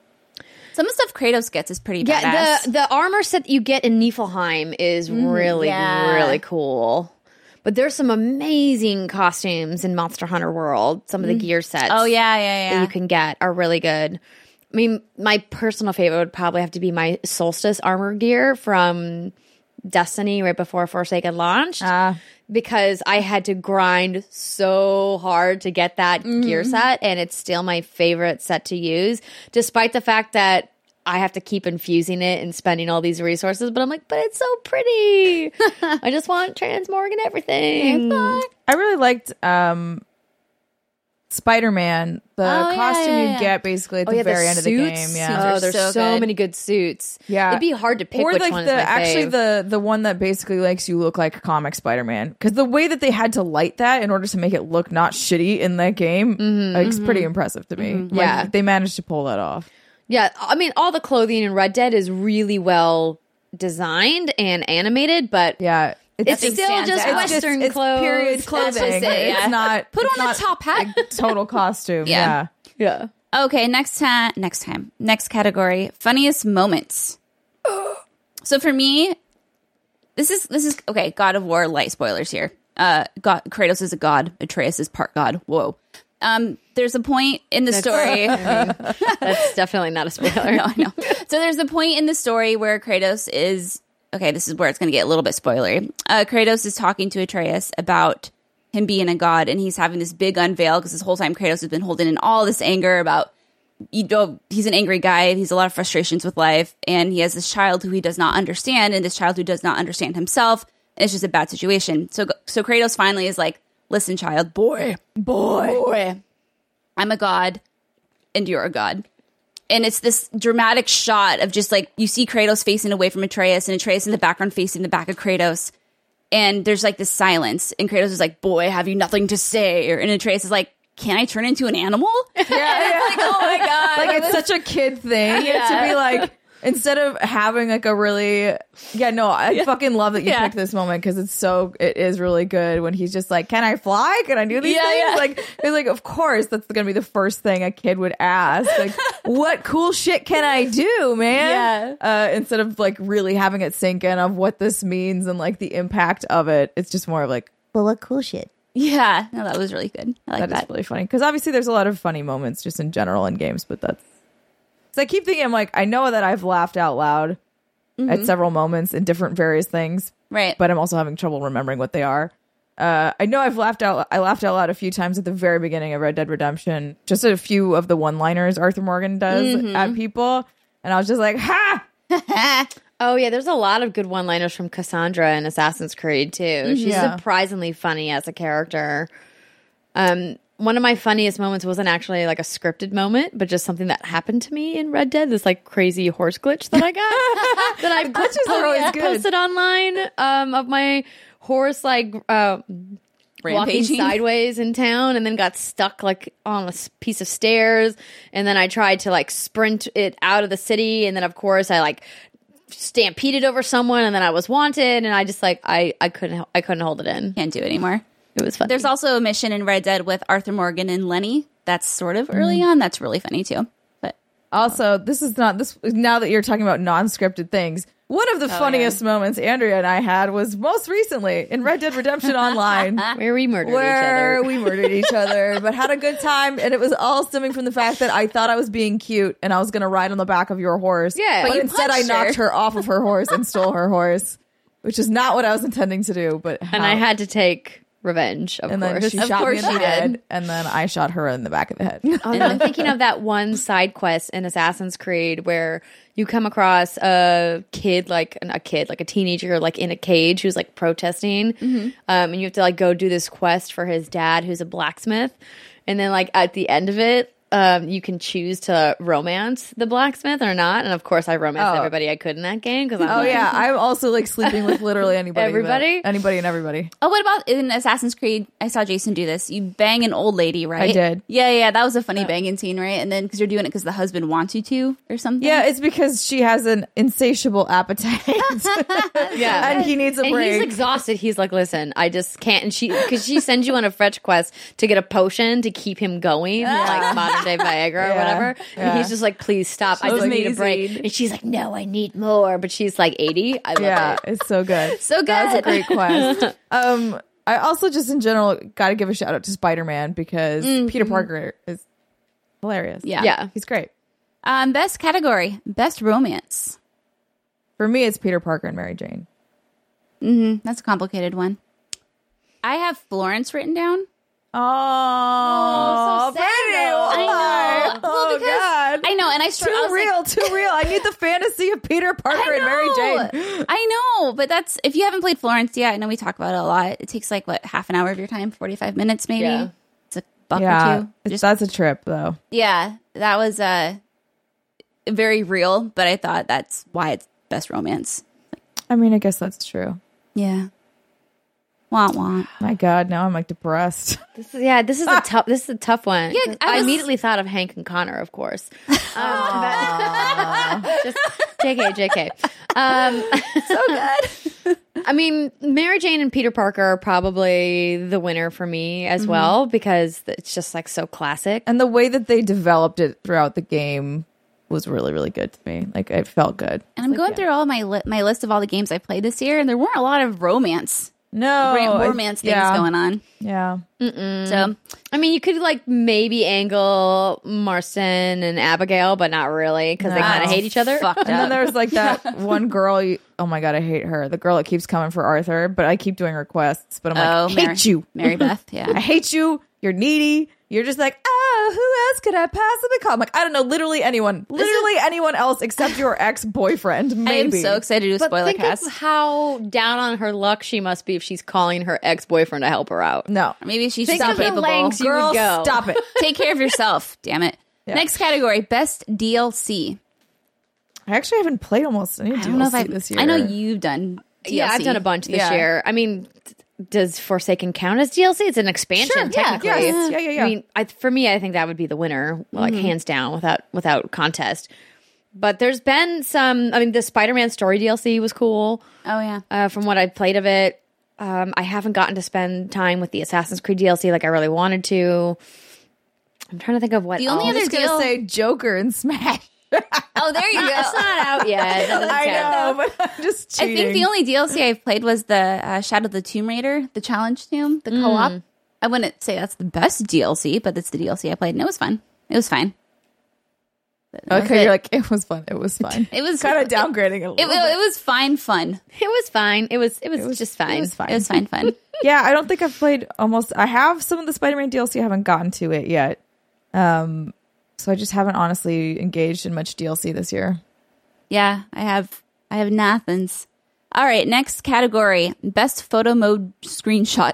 Some of the stuff Kratos gets is pretty yeah, badass. the the armor set that you get in Niflheim is really yeah. really cool. But there's some amazing costumes in Monster Hunter World. Some of the gear sets. oh yeah, yeah, that yeah. you can get are really good. I mean, my personal favorite would probably have to be my Solstice armor gear from Destiny right before Forsaken launched. Ah. because I had to grind so hard to get that gear set, and it's still my favorite set to use, despite the fact that I have to keep infusing it and spending all these resources. But I'm like, but it's so pretty. I just want transmorg and everything. I really liked um Spider-Man, the Oh, yeah, costume yeah, you get basically at Oh the yeah, very the end of the game. Yeah. Oh, there's so so, good. many good suits. Yeah. it'd be hard to pick or which like one the is my actually fave. the the one that basically makes you look like comic Spider-Man because the way that they had to light that in order to make it look not shitty in that game, like, it's pretty mm-hmm. impressive to me. Mm-hmm. Yeah. they managed to pull that off. Yeah, I mean, all the clothing in Red Dead is really well designed and animated, but Yeah, it's Nothing still just out. Western it's clothes. period clothing. just yeah. It's not Put it's on a top hat. a total costume. Yeah. yeah. Yeah. Okay, next time, next time, next category, funniest moments. so for me, this is this is okay. God of War light spoilers here. Uh, God, Kratos is a god. Atreus is part god. Whoa. Um, there's a point in the story. That's definitely not a spoiler. no, I know. So there's a point in the story where Kratos is okay. This is where it's going to get a little bit spoilery. Uh, Kratos is talking to Atreus about him being a god, and he's having this big unveil because this whole time Kratos has been holding in all this anger about you know he's an angry guy. He's a lot of frustrations with life, and he has this child who he does not understand, and this child who does not understand himself. And it's just a bad situation. So so Kratos finally is like, "Listen, child, boy, boy, boy, I'm a god, and you're a god." And it's this dramatic shot of just like you see Kratos facing away from Atreus and Atreus in the background facing the back of Kratos. And there's like this silence, and Kratos is like, "Boy, have you nothing to say?" Or, and Atreus is like, "Can I turn into an animal?" Yeah, yeah. like, oh my god! like it's such a kid thing Yeah. to be like instead of having like a really yeah no i fucking love that you Yeah. picked this moment because it's so it is really good when he's just like can i fly can i do these Yeah, things yeah. like it's like of course that's gonna be the first thing a kid would ask like what cool shit can i do man uh instead of like really having it sink in of what this means and like the impact of it it's just more of like well what cool shit yeah, no, that was really good. I like that that. is really funny because obviously there's a lot of funny moments just in general in games, but that's. So I keep thinking, I'm like, I know that I've laughed out loud at several moments in different various things, right, but I'm also having trouble remembering what they are. Uh, I know I've laughed out. I laughed out loud a few times at the very beginning of Red Dead Redemption. Just a few of the one-liners Arthur Morgan does at people, and I was just like, "Ha!" Oh yeah, there's a lot of good one-liners from Cassandra in Assassin's Creed too. She's Yeah. surprisingly funny as a character. Um, one of my funniest moments wasn't actually like a scripted moment, but just something that happened to me in Red Dead. This like crazy horse glitch that I got that I Glitches are always good. posted online um, of my horse like uh, walking Rampaging. sideways in town and then got stuck like on a s- piece of stairs and then i tried to like sprint it out of the city and then of course i like stampeded over someone and then i was wanted and i just like i i couldn't i couldn't hold it in Can't do it anymore. It was fun There's also a mission in Red Dead with Arthur Morgan and Lenny. That's sort of early mm-hmm. on. That's really funny too. But Also, this is not this. Now that you're talking about non-scripted things, one of the oh, funniest moments Andrea and I had was most recently in Red Dead Redemption Online. where we murdered where each other we murdered each other, but had a good time, and it was all stemming from the fact that I thought I was being cute and I was going to ride on the back of your horse. Yeah. but, But instead I punched her. knocked her off of her horse and stole her horse, which is not what I was intending to do. But and i had to take revenge of and then course she Of shot me course in the she did. head, and then I shot her in the back of the head. And I'm thinking of that one side quest in Assassin's Creed where you come across a kid, like a kid, like a teenager, like in a cage who's like protesting, um, and you have to like go do this quest for his dad, who's a blacksmith, and then like at the end of it. Um, you can choose to romance the blacksmith or not, and of course, I romanced Oh. everybody I could in that game because Oh yeah, I'm also like sleeping with literally anybody, Everybody? anybody, and everybody. Oh, what about in Assassin's Creed? I saw Jason do this. You bang an old lady, right? I did. Yeah, yeah, that was a funny banging scene, right? And then because you're doing it because the husband wants you to, or something. Yeah, it's because she has an insatiable appetite. Yeah. and he needs a and break. he's exhausted. He's like, "Listen, I just can't." And she, because she sends you on a fetch quest to get a potion to keep him going, like modern day Viagra or whatever. yeah. And he's just like, "Please stop! I just need a break." And she's like, "No, I need more." But she's like eighty. I love yeah, it. it's so good. So good. That's a great quest. um, I also just in general got to give a shout out to Spider Man because Peter Parker is hilarious. Yeah. Yeah. he's great. Um, best category, best romance. For me, it's Peter Parker and Mary Jane. Hmm, That's a complicated one. I have Florence written down. Oh, so sad, though. I know. Oh Well, because- God, I know, and I str- too I was like- real, too real. I need the fantasy of Peter Parker and Mary Jane. I know, but that's if you haven't played Florence yet. I know we talk about it a lot. It takes like what half an hour of your time, forty five minutes maybe. Yeah. It's a buck yeah, or two. it's- that's a trip though. Yeah, that was uh very real, but I thought that's why it's best romance. I mean, I guess that's true. Yeah. Want want. My God, now I'm like depressed. This is yeah. This is a tough. This is a tough one. Yeah, 'cause I I, immediately thought of Hank and Connor, of course. Um, but- just Jk, Jk. Um, So good. I mean, Mary Jane and Peter Parker are probably the winner for me as well because it's just like so classic. and the way that they developed it throughout the game was really, really good to me. Like it felt good. And I'm going through all my li- my list of all the games I played this year, and there weren't a lot of romance No romance things yeah, going on. Yeah, So I mean, you could like maybe angle Marston and Abigail, but not really because they kind of hate each other. fucked And then there's like that one girl. You, oh my god, I hate her. The girl that keeps coming for Arthur, but I keep doing requests. But I'm Oh, like, I hate Mary- you. Mary Beth. Yeah, I hate you. You're needy. You're just like, oh, who else could I possibly call? I'm like, I don't know. Literally anyone. Literally anyone else except your ex boyfriend. I am so excited to do a But spoiler think cast. of how down on her luck she must be if she's calling her ex boyfriend to help her out. No. Maybe she's Think just of the capable. lengths you Girl, go. stop it. Take care of yourself. Damn it. Yeah. Next category: best DLC. I actually haven't played almost any I don't know if DLC I. this year. I know you've done. DLC. Yeah, I've done a bunch this Yeah. year. I mean, d- does Forsaken count as DLC? It's an expansion, Sure, yeah, technically. yes, yeah, yeah, yeah. I mean, I, for me, I think that would be the winner, like hands down, without without contest. But there's been some. I mean, the Spider-Man story DLC was cool. Oh yeah. Uh, from what I've played of it, um, I haven't gotten to spend time with the Assassin's Creed DLC like I really wanted to. I'm trying to think of what The only else. I'm just other gonna deal- say Joker and Smash. Oh, there you go. It's not out yet. I know, but I'm just I think the only DLC I've played was the uh, Shadow of the Tomb Raider, the challenge tomb, the co-op. I wouldn't say that's the best DLC, but it's the DLC I played, and it was fun. It was fine. But that was Okay, it. you're like it was fun. It was fun. it was kind of it- downgrading a It, little. it, bit. was fine, fun. It was fine. It was. It was, just fine. It was fine. It was fine, fun. yeah, I don't think I've played almost. I have some of the Spider-Man DLC. I haven't gotten to it yet. Um, so I just haven't honestly engaged in much DLC this year. yeah, I have. I have nothings. All right, next category: best photo mode screenshot.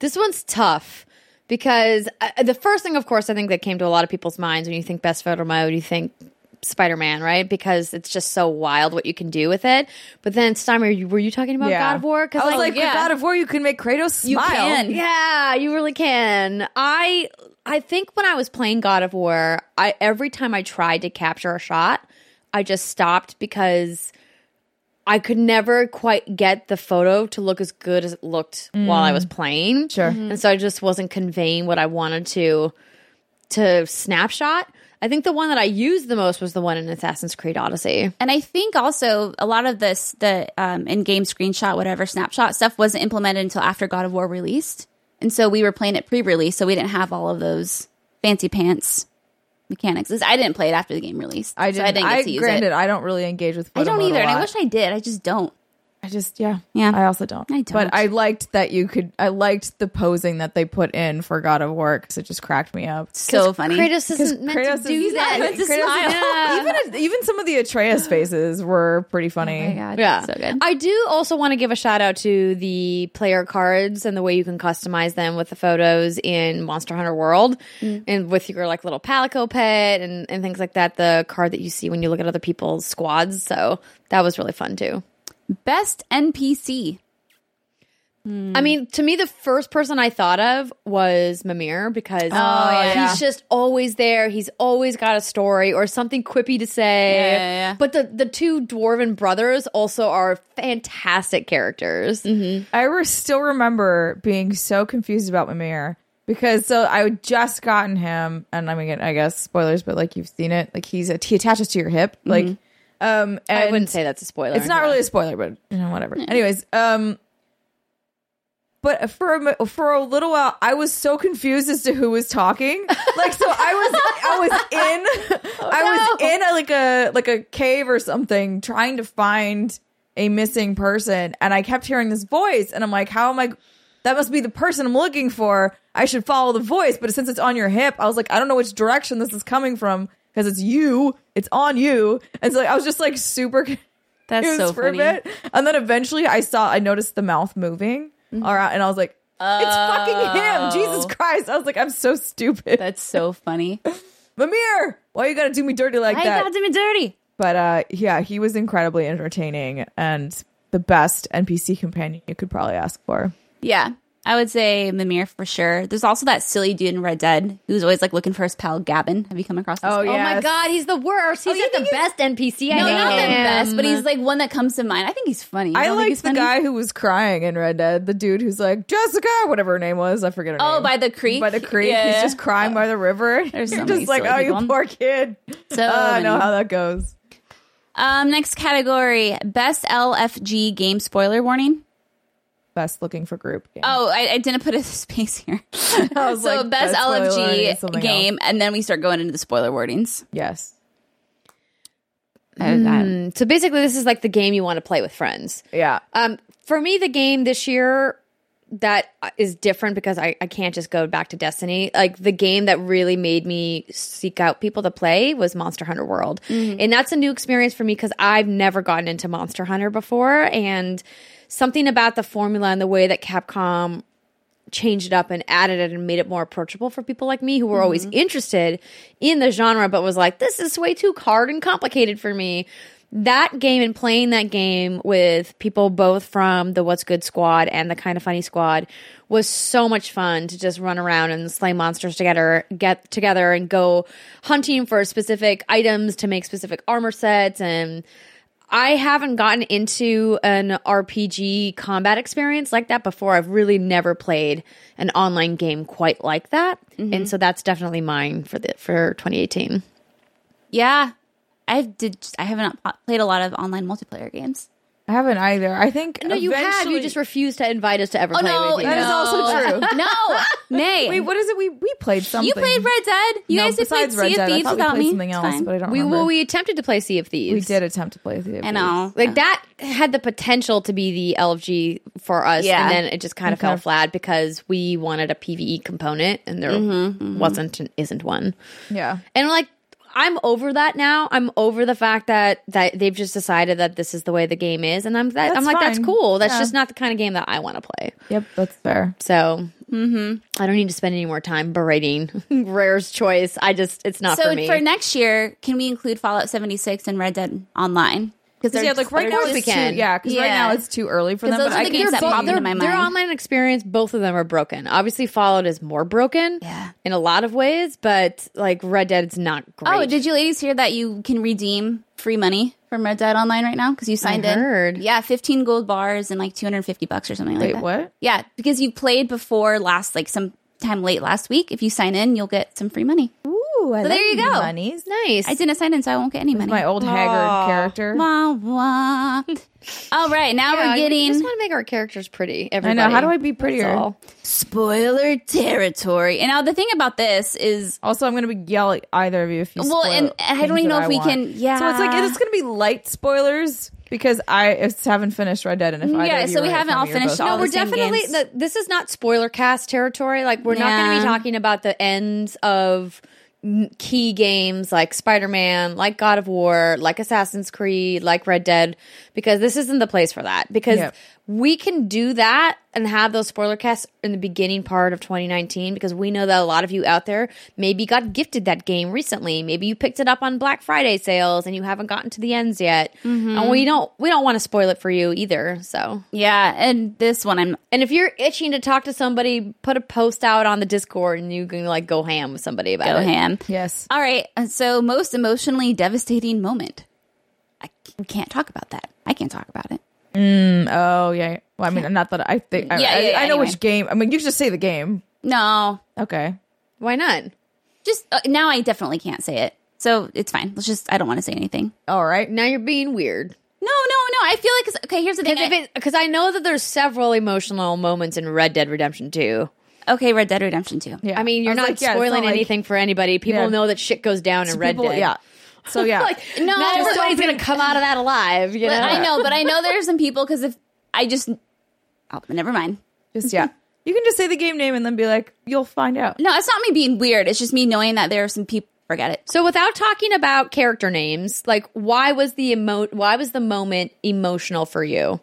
This one's tough because uh, the first thing, of course, I think that came to a lot of people's minds when you think best photo mode, you think Spider Man, right? Because it's just so wild what you can do with it. But then, Steimer, you, were you talking about yeah. God of War? Because I was like, yeah. for God of War, you can make Kratos smile. You can. yeah, you really can. I I think when I was playing God of War, I every time I tried to capture a shot, I just stopped because I could never quite get the photo to look as good as it looked while I was playing. Sure. And so I just wasn't conveying what I wanted to to snapshot. I think the one that I used the most was the one in Assassin's Creed Odyssey. And I think also a lot of this, the um, in-game screenshot, whatever snapshot stuff, wasn't implemented until after God of War released, and so we were playing it pre-release, so we didn't have all of those fancy pants mechanics. I didn't play it after the game released. I so didn't. I didn't get I, to use granted, it. I don't really engage with. I don't either, and I wish I did. I just don't. I just yeah Yeah. I also don't. I don't. But I liked that you could. I liked the posing that they put in for God of War because it just cracked me up. So funny. Kratos Because isn't meant Kratos to do is that. meant to Kratos- smile. Even even some of the Atreus faces were pretty oh funny. Oh my God. Yeah. So good. I do also want to give a shout out to the player cards and the way you can customize them with the photos in Monster Hunter World mm. and with your like little Palico pet and, and things like that. The card that you see when you look at other people's squads. So that was really fun too. Best NPC. I mean, to me, the first person I thought of was Mimir because oh, yeah. he's just always there. He's always got a story or something quippy to say. Yeah, yeah, yeah. But the, the two dwarven brothers also are fantastic characters. Mm-hmm. I re- still remember being so confused about Mimir because so I had just gotten him, and I mean, I guess spoilers, but like you've seen it, like he's a, he attaches to your hip, like mm-hmm. Um, and I wouldn't say that's a spoiler. it's not really a spoiler, but you know, whatever. Anyways, um, but for a, for a little while, I was so confused as to who was talking. Like, so I was I was in I was in a, like a like a cave or something, trying to find a missing person, and I kept hearing this voice, and I'm like, how am I? That must be the person I'm looking for. I should follow the voice, but since it's on your hip, I was like, I don't know which direction this is coming from because it's you, it's on you, and so like, I was just like super. That's so for funny. a bit. And then eventually I saw, I noticed the mouth moving. Mm-hmm. All right. And I was like, it's fucking him. Jesus Christ. I was like, I'm so stupid. That's so funny. Mimir, why you gotta do me dirty like that? I that? got to be dirty. But uh yeah, he was incredibly entertaining and the best NPC companion you could probably ask for. Yeah. I would say Mimir for sure. There's also that silly dude in Red Dead who's always like looking for his pal Gavin. Have you come across this? Oh, Oh my god, he's the worst. He's you like the think he's- best NPC I No, know. not the best, but he's like one that comes to mind. I think he's funny. You I don't think he's the funny? guy who was crying in Red Dead. The dude who's like Jessica, whatever her name was. I forget her Oh, name. by the creek? By the creek. Yeah. He's just crying by the river. There's so You're many just like, silly oh, you poor kid. So Oh, I know how that goes. Um, next category: best LFG game spoiler warning. Best looking for group. Game. Oh, I, I didn't put a space here. So like, best that's spoiler warning is LFG something game, and then we start going into the spoiler warnings. Yes. I- I- Mm, so basically, this is like the game you want to play with friends. Yeah. Um, for me, the game this year that is different because I, I can't just go back to Destiny. Like the game that really made me seek out people to play was Monster Hunter World. And that's a new experience for me because I've never gotten into Monster Hunter before. And something about the formula and the way that Capcom changed it up and added it and made it more approachable for people like me who were always mm-hmm. interested in the genre but was like this is way too hard and complicated for me. That game and playing that game with people both from the what's good squad and the kind of funny squad was so much fun to just run around and slay monsters together get together and go hunting for specific items to make specific armor sets and I haven't gotten into an RPG combat experience like that before. I've really never played an online game quite like that, mm-hmm. and so that's definitely mine for the for 2018. yeah, I did. I haven't played a lot of online multiplayer games. I haven't either. I think. No, you have. You just refuse to invite us to ever Oh play no, with you. That is also true. no, nay. Wait, what is it? We we played something. you played Red Dead. You No, guys have played besides Sea of Dead. Thieves thought without played me. something else, but I don't we remember. well, we attempted to play Sea of Thieves. We did attempt to play the. I know. Like that had the potential to be the LFG for us, Yeah. and then it just kind of Okay. fell flat because we wanted a PVE component, and there Mm-hmm, wasn't and isn't one. Yeah. And like I'm over that now. I'm over the fact that that they've just decided that this is the way the game is, and I'm that I'm That's like that's cool. That's Yeah. just not the kind of game that I want to play. Yep. That's fair. So mm-hmm. I don't need to spend any more time berating Rare's choice. I just it's not So for me. for next year, can we include Fallout 76 and Red Dead Online? Because Yeah, like right now it's we too, can. yeah, because right now it's too early for them. But are I the can games that see- pop their, into my their online experience, both of them are broken. Obviously, Fallout is more broken, Yeah. in a lot of ways, but like Red Dead, Dead's not oh, great. Oh, did you ladies hear that you can redeem free money from Red Dead Online right now because you signed in? heard. Yeah, 15 gold bars and like 250 bucks or something like that. Wait, that. what? Yeah, because you played before last, like some time late last week. If you sign in, you'll get some free money. Ooh, I So there you go. Monies. nice? I didn't sign in, so I won't get any money. My old haggard character. Wah, wah. All right, now Yeah, we're we getting just want to make our characters pretty. I know. How do I be That's prettier? all. spoiler territory. And now the thing about this is Also, I'm going to be yell at either of you if you. Well, and I don't even know that if we want. can- yeah. So it's like it's going to be light spoilers because I just haven't finished Red Dead, and if Yeah, of you so we haven't all of me, you're finished both all No, out. we're same definitely. games. The, this is not spoiler cast territory. Like we're not going to be talking about the ends of n- key games like Spider-Man, like God of War, like Assassin's Creed, like Red Dead, because this isn't the place for that. Because. We can do that and have those spoiler casts in the beginning part of 2019 because we know that a lot of you out there maybe got gifted that game recently. Maybe you picked it up on Black Friday sales and you haven't gotten to the ends yet. Mm-hmm. And we don't we don't want to spoil it for you either. So yeah, and this one I'm and if you're itching to talk to somebody, put a post out on the Discord and you can like go ham with somebody about go it. ham. Yes. All right, so most emotionally devastating moment. I can't talk about that. I can't talk about it. Oh yeah. Well, I mean, not that I think. I, Yeah, I, yeah, yeah, I know anyway. which game. I mean, you just say the game. No, Okay. Why not? just uh, now I definitely can't say it. So it's fine. Let's just I don't want to say anything. All right. Now you're being weird. No, no, no. I feel like 'cause- okay. Here's the thing. Because I- I know that there's several emotional moments in Red Dead Redemption 2. okay, Red Dead Redemption 2. Yeah. I mean, you're was not like, yeah, it's spoiling not like- anything for anybody. People Yeah. know that shit goes down in Red people- Dead. Yeah. So yeah. like No, not everybody's gonna come out of that alive. You know, But I know, but I know there's some people because if I just, oh, never mind. just yeah. You can just say the game name and then be like, you'll find out. No, it's not me being weird. It's just me knowing that there are some people. Forget it. So without talking about character names, like why was the emo- why was the moment emotional for you?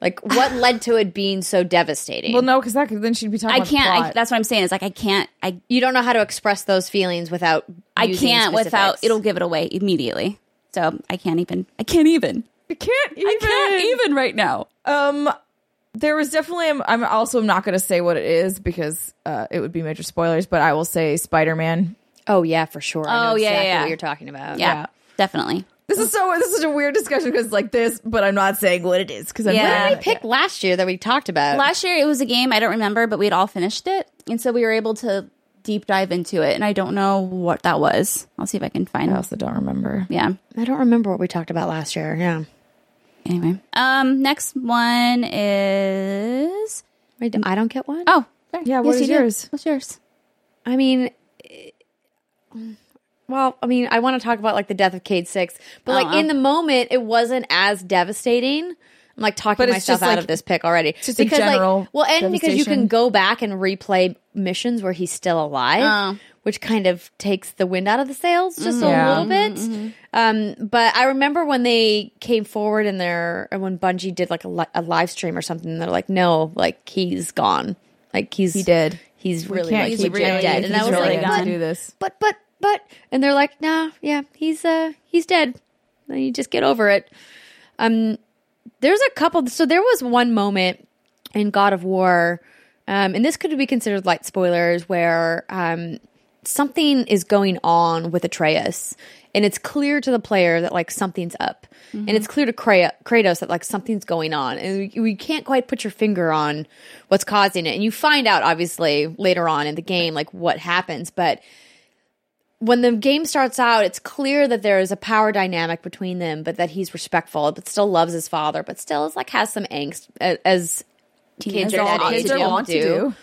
Like, what led to it being so devastating? Well, no, because that could, then she'd be talking. I about the can't. I, that's what I'm saying. It's like I can't. I you don't know how to express those feelings without. I using can't without. It'll give it away immediately. So I can't even. I can't even. I can't even. I can't even right now. Um, there was definitely. I'm, I'm also not going to say what it is because uh, it would be major spoilers. But I will say Spider Man. Oh yeah, for sure. I know Oh, yeah, exactly yeah. what you're talking about. Yeah, Yeah. definitely. This is so. This is a weird discussion because like this, but I'm not saying what it is because I'm. Yeah. What did we pick last year that we talked about? Last year it was a game I don't remember, but we had all finished it, and so we were able to deep dive into it. And I don't know what that was. I'll see if I can find. It. I also don't remember. Yeah. I don't remember what we talked about last year. Yeah. Anyway, um, next one is Wait, I don't get one. oh, sorry. Yeah, what Yes, is you do. yours? What's yours? I mean, eh, well, I mean, I want to talk about like the death of Cayde Six, but like Uh-uh. in the moment, it wasn't as devastating. I'm like talking myself out like, of this pick already. just because general like, well, and because you can go back and replay missions where he's still alive, Oh. which kind of takes the wind out of the sails just mm-hmm. Yeah. a little bit. Mm-hmm. Um, but I remember when they came forward and their and when Bungie did like a, li- a live stream or something, they're like, no, like he's gone, like he's He did. He's really like, keep legit really- dead, and I was really like, to do this. but but but and they're like nah yeah he's uh he's dead. Then you just get over it. Um there's a couple so there was one moment in god of war um and this could be considered light spoilers where um something is going on with atreus and it's clear to the player that like something's up. And it's clear to Kra- kratos that like something's going on and we, we can't quite put your finger on what's causing it. And you find out obviously later on in the game like what happens but when the game starts out, it's clear that there is a power dynamic between them, but that he's respectful, but still loves his father, but still is like has some angst as kids are kids want to do.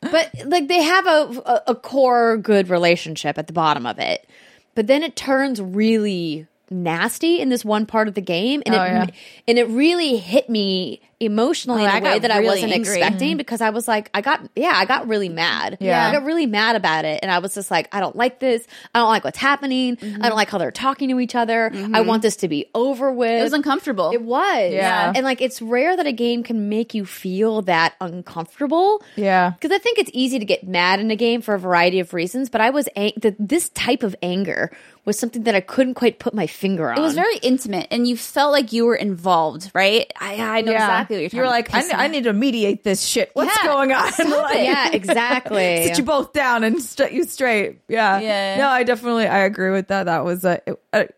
But like they have a, a a core good relationship at the bottom of it, but then it turns really nasty in this one part of the game, and Oh, it yeah. and it really hit me emotionally Oh, in I a way got that I wasn't angry. expecting mm-hmm. because I was like, I got yeah, I got really mad. Yeah. I got really mad about it, and I was just like, I don't like this. I don't like what's happening. I mm-hmm. don't like how they're talking to each other. Mm-hmm. I want this to be over with. It was uncomfortable. It was. Yeah. And like it's rare that a game can make you feel that uncomfortable. Yeah. Because I think it's easy to get mad in a game for a variety of reasons, but I was ang- the, this type of anger was something that I couldn't quite put my finger on. It was very intimate, and you felt like you were involved, right? I, I know exactly what you're talking You're like, I, I need to mediate this shit. What's Yeah. going on? Like, yeah, exactly. Sit you both down and set you straight. Yeah. Yeah. No, I definitely I agree with that. That was a. It, I,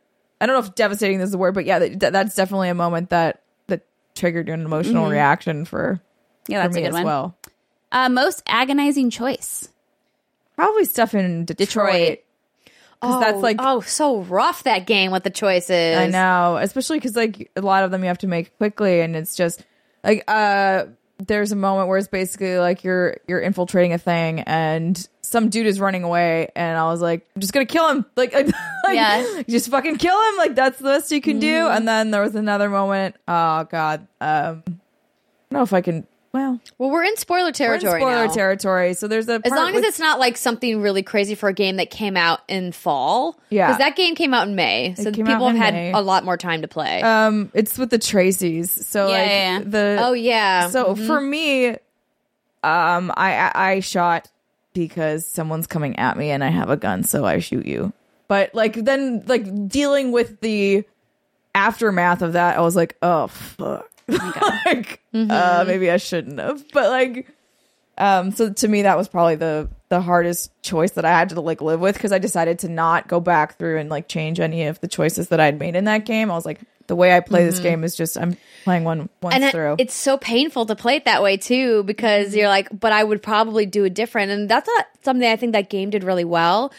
I don't know if devastating is the word, but yeah, that, that's definitely a moment that that triggered an emotional reaction for, Yeah, for that's a me good as one. well. Uh, most agonizing choice. Probably stuff in Detroit. Detroit. Because that's like oh, so rough that game with the choices. I know, especially because like a lot of them you have to make quickly, and it's just like uh, there's a moment where it's basically like you're you're infiltrating a thing, and some dude is running away, and I was like, I'm just gonna kill him, like, like Yeah. just fucking kill him, like that's the best you can do. And then there was another moment, oh god, um, I don't know if I can. Well, Well, we're in spoiler we're in territory spoiler now. territory, so there's a As long as it's not like something really crazy for a game that came out in fall. Yeah. Because that game came out in May. So people have had May. a lot more time to play. um, it's with the Tracis, so Yeah, like yeah, yeah. the oh, yeah. So for me, um, I, I I shot because someone's coming at me and I have a gun, so I shoot you. But like then, like dealing with the aftermath of that, I was like, oh fuck, like uh, maybe I shouldn't have. But like, um, so to me, that was probably the the hardest choice that I had to like live with because I decided to not go back through and like change any of the choices that I'd made in that game. I was like, the way I play this game is just I'm playing one once and through. it's so painful to play it that way too because you're like but i would probably do it different and that's not something i think that game did really well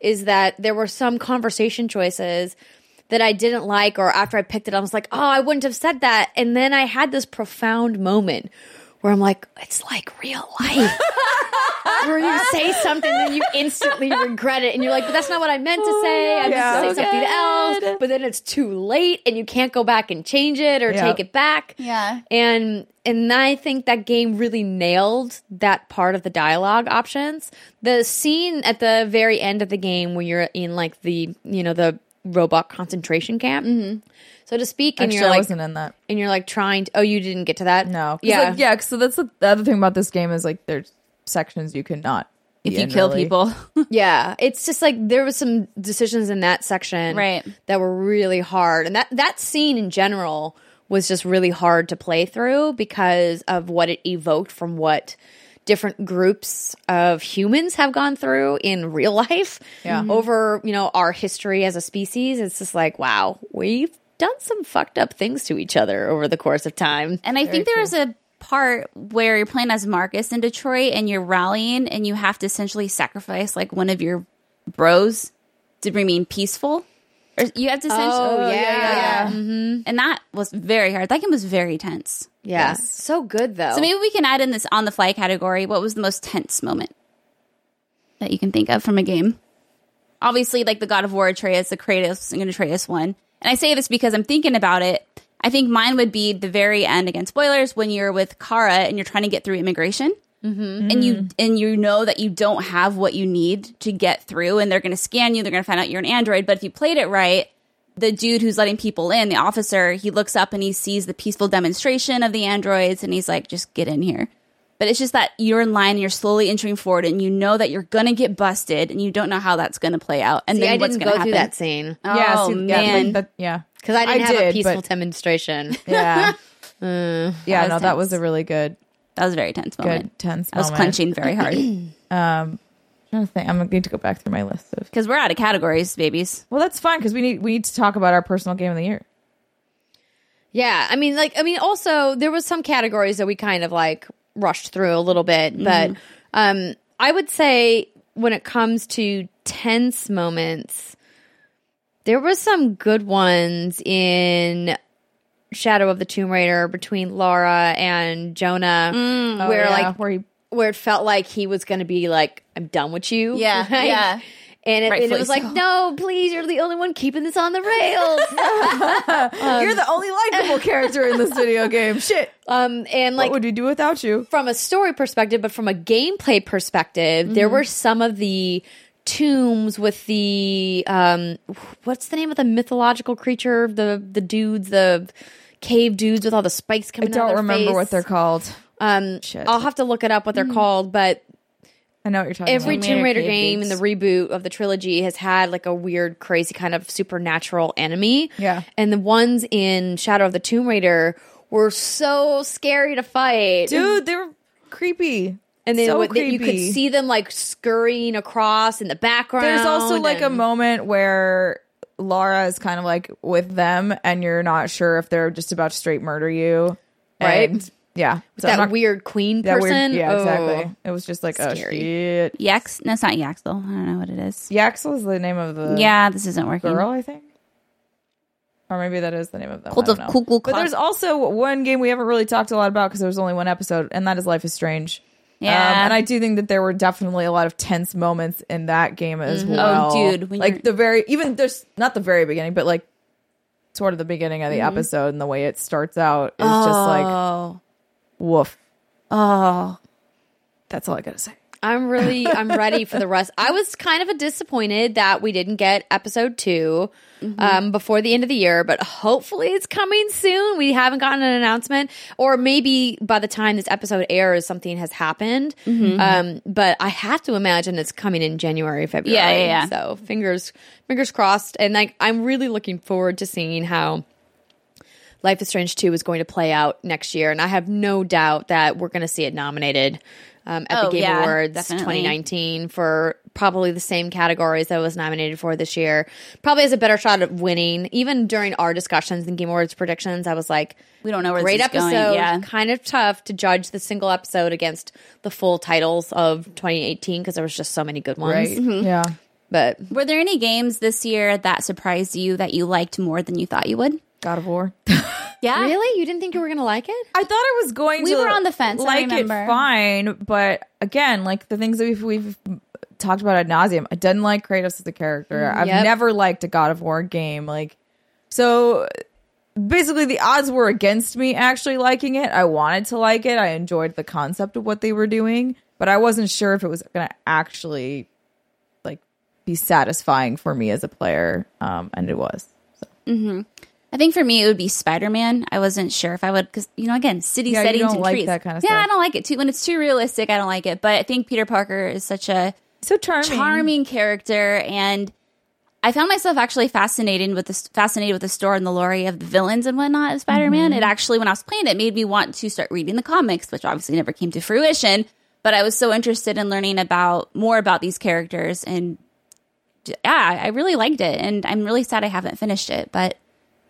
is that there were some conversation choices that i didn't like or after i picked it i was like oh i wouldn't have said that and then i had this profound moment where i'm like it's like real life where you say something and you instantly regret it and you're like but that's not what i meant to say i meant yeah. to say So something good. else but then it's too late and you can't go back and change it or Yeah. take it back Yeah. and and I think that game really nailed that part of the dialogue options. The scene at the very end of the game when you're in like the you know the robot concentration camp, mm-hmm. so to speak. And Actually, you're I like, wasn't in that. and you're like trying to. Oh, you didn't get to that. No. Yeah. Like, yeah. So that's the, the other thing about this game is like there's sections you cannot. if you in, kill really. people. Yeah, it's just like there was some decisions in that section Right. that were really hard. And that that scene in general was just really hard to play through because of what it evoked from what different groups of humans have gone through in real life Yeah. Mhm. over, you know, our history as a species. It's just like, wow, we've done some fucked up things to each other over the course of time. And I think there was a part where you're playing as Marcus in Detroit and you're rallying and you have to essentially sacrifice like one of your bros to remain peaceful. Or you have to essentially. Oh, yeah, yeah, yeah. Mm-hmm. And that was very hard. That game was very tense. Yeah. Yes. So good though. So maybe we can add in this on the fly category. What was the most tense moment that you can think of from a game? Obviously, like the God of War Atreus, the Kratos and Atreus one. And I say this because I'm thinking about it. I think mine would be the very end against spoilers when you're with Kara and you're trying to get through immigration. Mm-hmm. And you and you know that you don't have what you need to get through, and they're going to scan you. They're going to find out you're an android. But if you played it right, the dude who's letting people in, the officer, he looks up and he sees the peaceful demonstration of the androids and he's like, just get in here. But it's just that you're in line and you're slowly entering forward and you know that you're gonna get busted and you don't know how that's gonna play out. And See, then I what's didn't gonna go through happen. that scene yeah. Oh, see, yeah, man. but- yeah. because I didn't I have a peaceful but- demonstration. Yeah. yeah. That was No, that was a really good, That was a very tense moment. good tense. I was moment. clenching very hard. Um, I'm trying to think. I'm gonna need to go back through my list of. Because we're out of categories, babies. Well, that's fine because we need we need to talk about our personal game of the year. Yeah, I mean, like, I mean, also there was some categories that we kind of like rushed through a little bit, but um, I would say when it comes to tense moments, there were some good ones in Shadow of the Tomb Raider between Lara and Jonah, mm. where Oh, yeah, like where he where it felt like he was going to be like, "I'm done with you." Yeah, yeah. And it, and it was like, so. no, please, you're the only one keeping this on the rails. Um, you're the only likable character in this video game. Shit. um, and like what would we do without you? from a story perspective, but from a gameplay perspective, there mm-hmm. were some of the tombs with the um, what's the name of the mythological creature? The the dudes, the cave dudes with all the spikes coming. out of don't their remember what they're called. Um, Shit. I'll have to look it up what they're called, but I know what you're talking every about. Every Tomb Raider Cave game in the reboot of the trilogy has had like a weird, crazy kind of supernatural enemy. Yeah. and the ones in Shadow of the Tomb Raider were so scary to fight, Dude, they were creepy. And then so what, that you could see them like scurrying across in the background. There's also like a moment where Lara is kind of like with them, and you're not sure if they're just about to straight murder you, Right. And, yeah, so that not- weird queen that person. weird- yeah, Oh. exactly. It was just like oh, Scary. oh shit. Yax? No, it's not Yaaxil. I don't know what it is. Yaaxil is the name of the Yeah, this isn't working. girl, I think. Or maybe that is the name of them. Cult I of don't know. Kukul But there's also one game we haven't really talked a lot about because there was only one episode, and that is Life is Strange. Yeah. Um, and I do think that there were definitely a lot of tense moments in that game as Mm-hmm. well. Oh, dude, when like you're- the very even there's not the very beginning, but like sort of the beginning of the Mm-hmm. episode and the way it starts out is just like oh, woof. oh, That's all I gotta say. I'm really I'm ready for the rest. I was kind of a disappointed that we didn't get episode 2 um, before the end of the year, but hopefully it's coming soon. We haven't gotten an announcement, or maybe by the time this episode airs, something has happened. Um, but I have to imagine it's coming in January, February. Yeah, yeah, yeah. So fingers fingers crossed, and like I'm really looking forward to seeing how. Life is Strange 2 is going to play out next year, and I have no doubt that we're going to see it nominated um, at the Oh, Game yeah, Awards definitely. 2019 for probably the same categories that it was nominated for this year. Probably has a better shot at winning. Even during our discussions and Game Awards predictions, I was like, we don't know where great this is episode. going. Yeah. Kind of tough to judge the single episode against the full titles of 2018 because there was just so many good ones. Right? Yeah. But Were there any games this year that surprised you that you liked more than you thought you would? God of War. Yeah. really, you didn't think you were going to like it? I thought I was going We to We were on the fence, I like it fine, but again, like the things that we've we've talked about ad nauseum. I didn't like Kratos as a character. I've never liked a God of War game. Like so basically the odds were against me actually liking it. I wanted to like it. I enjoyed the concept of what they were doing, but I wasn't sure if it was gonna actually like be satisfying for me as a player, um, and it was. So. I think for me it would be Spider Man. I wasn't sure if I would because you know again city Yeah, settings don't and like trees. that kind of yeah, stuff. I don't like it too when it's too realistic. I don't like it. But I think Peter Parker is such a So charming. charming character and I found myself actually fascinated with this fascinated with the story and the lore of the villains and whatnot of Spider Man. Mm-hmm. It actually, when I was playing it, made me want to start reading the comics, which obviously never came to fruition. But I was so interested in learning about more about these characters, and yeah, I really liked it. And I'm really sad I haven't finished it, but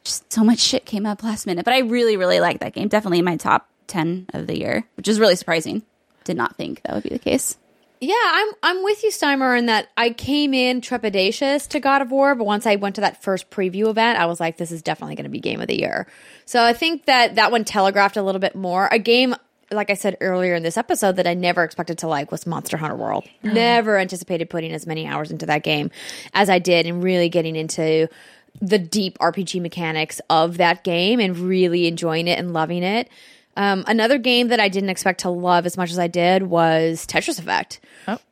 just so much shit came up last minute. But I really, really like that game. Definitely in my top ten of the year, which is really surprising. Did not think that would be the case. Yeah, I'm I'm with you, Steimer, in that I came in trepidatious to God of War, but once I went to that first preview event, I was like, this is definitely going to be game of the year. So I think that that one telegraphed a little bit more. A game, like I said earlier in this episode, that I never expected to like was Monster Hunter World. Never anticipated putting as many hours into that game as I did, and really getting into the deep RPG mechanics of that game and really enjoying it and loving it. Um, another game that I didn't expect to love as much as I did was Tetris Effect.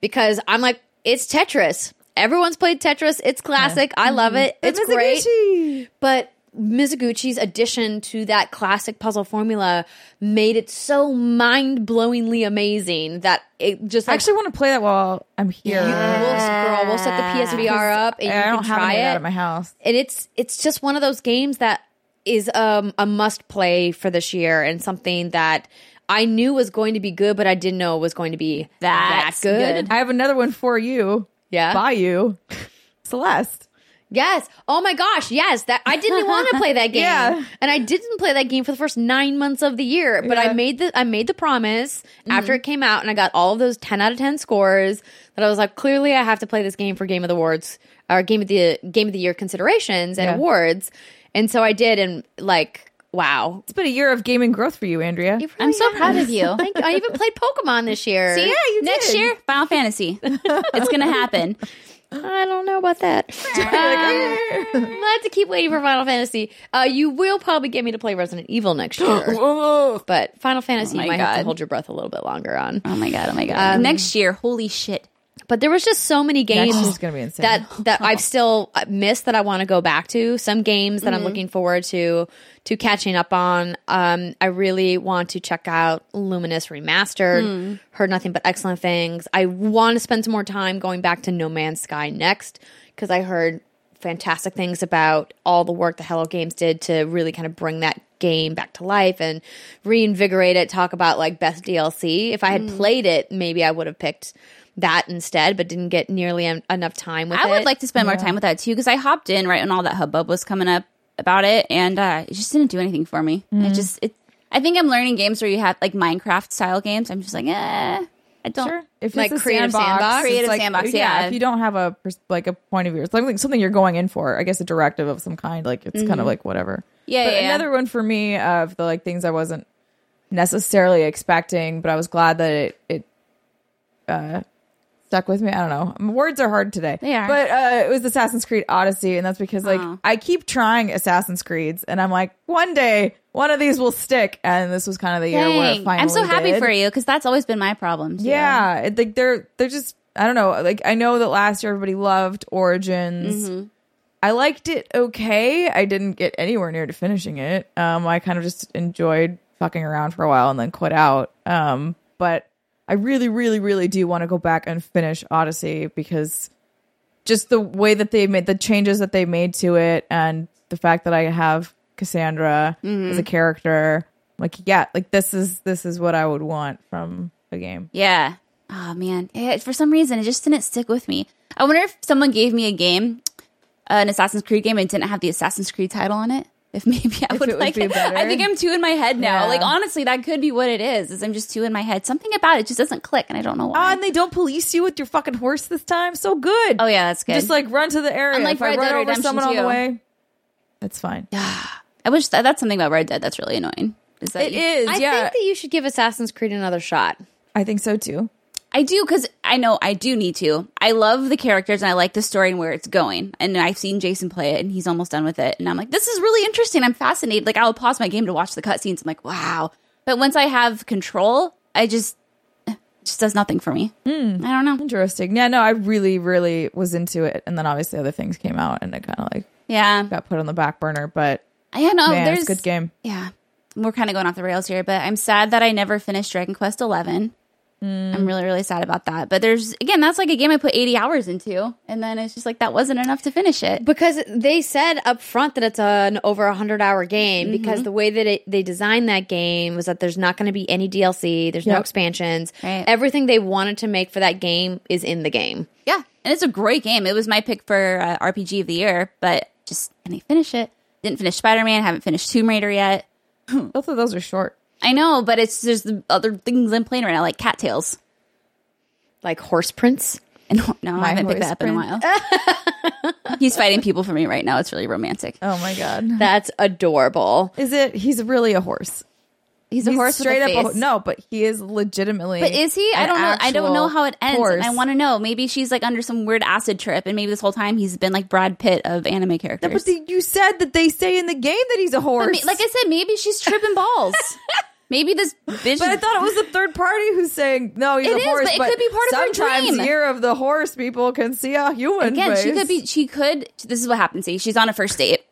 Because I'm like, it's Tetris. Everyone's played Tetris. It's classic. I love it. It's great. But Mizuguchi's addition to that classic puzzle formula made it so mind blowingly amazing that it just I actually want to play that while I'm here. we'll, girl, we'll set the PSVR up and you I can don't have try it at my house. and it's it's just one of those games that is um, a must play for this year and something that I knew was going to be good, but I didn't know it was going to be that good. good. I have another one for you. Yeah. By you. Celeste. Yes. Oh my gosh. Yes. That I didn't want to play that game, Yeah. and I didn't play that game for the first nine months of the year. But I made the I made the promise after mm-hmm. it came out, and I got all of those ten out of ten scores. That I was like, clearly, I have to play this game for Game of the Awards or Game of the Game of the Year considerations and Yeah. awards. And so I did, and like, wow. It's been a year of gaming growth for you, Andrea. It I'm really so proud of you. Thank you. I even played Pokemon this year. So yeah, you next did. year, Final Fantasy. it's gonna happen. I don't know about that. Um, I have to keep waiting for Final Fantasy. Uh, you will probably get me to play Resident Evil next year, but Final Fantasy Oh you might have to hold your breath a little bit longer on. Oh my god! Oh my god! next year, holy shit! But there was just so many games year's gonna be insane. that that I've still uh, missed that I want to go back to. Some games that I'm mm-hmm. looking forward to to catching up on. Um, I really want to check out Lumines Remastered. Hmm. Heard nothing but excellent things. I want to spend some more time going back to No Man's Sky next because I heard fantastic things about all the work the Hello Games did to really kind of bring that game back to life and reinvigorate it. Talk about like best DLC. If I had hmm. played it, maybe I would have picked that instead, but didn't get nearly en- enough time with I it. would like to spend more time with that too because I hopped in right when all that hubbub was coming up about it, and uh, it just didn't do anything for me. Mm-hmm. It just it. I think I'm learning games where you have like Minecraft style games. I'm just like, eh, I don't. Sure. If Like it's a creative sandbox, sandbox? it's Creative like- sandbox, yeah. If you don't have a like a point of view, it's like something you're going in for. I guess a directive of some kind. Like it's kind of like whatever. Yeah, But yeah, yeah. another one for me of the like things I wasn't necessarily expecting, but I was glad that it it uh stuck with me. I don't know. Words are hard today. They are. But uh it was Assassin's Creed Odyssey, and that's because like Oh. I keep trying Assassin's Creeds, and I'm like, one day one of these will stick. And this was kind of the year where it Dang. finally I'm so happy did. for you because that's always been my problem. too. Yeah, it, like they're they're just I don't know. Like I know that last year everybody loved Origins. Mm-hmm. I liked it okay. I didn't get anywhere near to finishing it. Um, I kind of just enjoyed fucking around for a while and then quit out. Um, but I really, really, really do want to go back and finish Odyssey because just the way that they made the changes that they made to it and the fact that I have Cassandra Mm-hmm. as a character, like yeah, like this is this is what I would want from a game. Yeah. Oh man. Yeah, for some reason, it just didn't stick with me. I wonder if someone gave me a game, uh, an Assassin's Creed game, and didn't have the Assassin's Creed title on it. If maybe I If would like it. I think I'm too in my head now. Yeah. Like honestly, that could be what it is. Is I'm just too in my head. Something about it just doesn't click, and I don't know why. Oh, and they don't police you with your fucking horse this time. So good. oh yeah, that's good. Just like run to the area. Unlike if I Red run Dead over Redemption someone on the way, that's fine. Yeah, I wish that, that's something about Red Dead that's really annoying. Is that It you- is. I yeah, think that you should give Assassin's Creed another shot. I think so too. I do because I know I do need to. I love the characters and I like the story and where it's going. And I've seen Jason play it and he's almost done with it. And I'm like, this is really interesting. I'm fascinated. Like I'll pause my game to watch the cutscenes. I'm like, wow. But once I have control, I just just does nothing for me. Hmm. I don't know. Interesting. Yeah, no, I really, really was into it, and then obviously other things came out, and it kind of like Yeah, got put on the back burner. But yeah, no. man, there's it's a good game. Yeah, we're kind of going off the rails here, but I'm sad that I never finished Dragon Quest Eleven. I'm really, really sad about that. But there's again, that's like a game I put 80 hours into, and then it's just like that wasn't enough to finish it. because they said up front that it's an over hundred hour game Mm-hmm. because the way that it, they designed that game was that there's not going to be any DLC, there's no expansions, Right. everything they wanted to make for that game is in the game. Yeah, and it's a great game. It was my pick for uh, RPG of the year, but just I didn't finish it. Didn't finish Spider Man. Haven't finished Tomb Raider yet. Both of those are short. I know, but it's there's the other things I'm playing right now, like Cattails. Like Horse Prince. And no, I haven't picked that up in a while. He's fighting people for me right now. It's really romantic. Oh my god, That's adorable. is it? He's really a horse. He's a He's horse straight up. face. A, no, but he is legitimately. But is he? I don't know. I don't know how it ends, horse. and I want to know. Maybe she's like under some weird acid trip, and maybe this whole time he's been like Brad Pitt of anime characters. No, but the, you said that they say in the game that he's a horse. But like I said, maybe she's tripping balls. maybe this bitch. But I thought it was the third party who's saying no. He's It a is, horse, but it could be part of her sometimes dream. year of the horse people can see a human. again, she could be. She could. This is what happens. See, she's on a first date,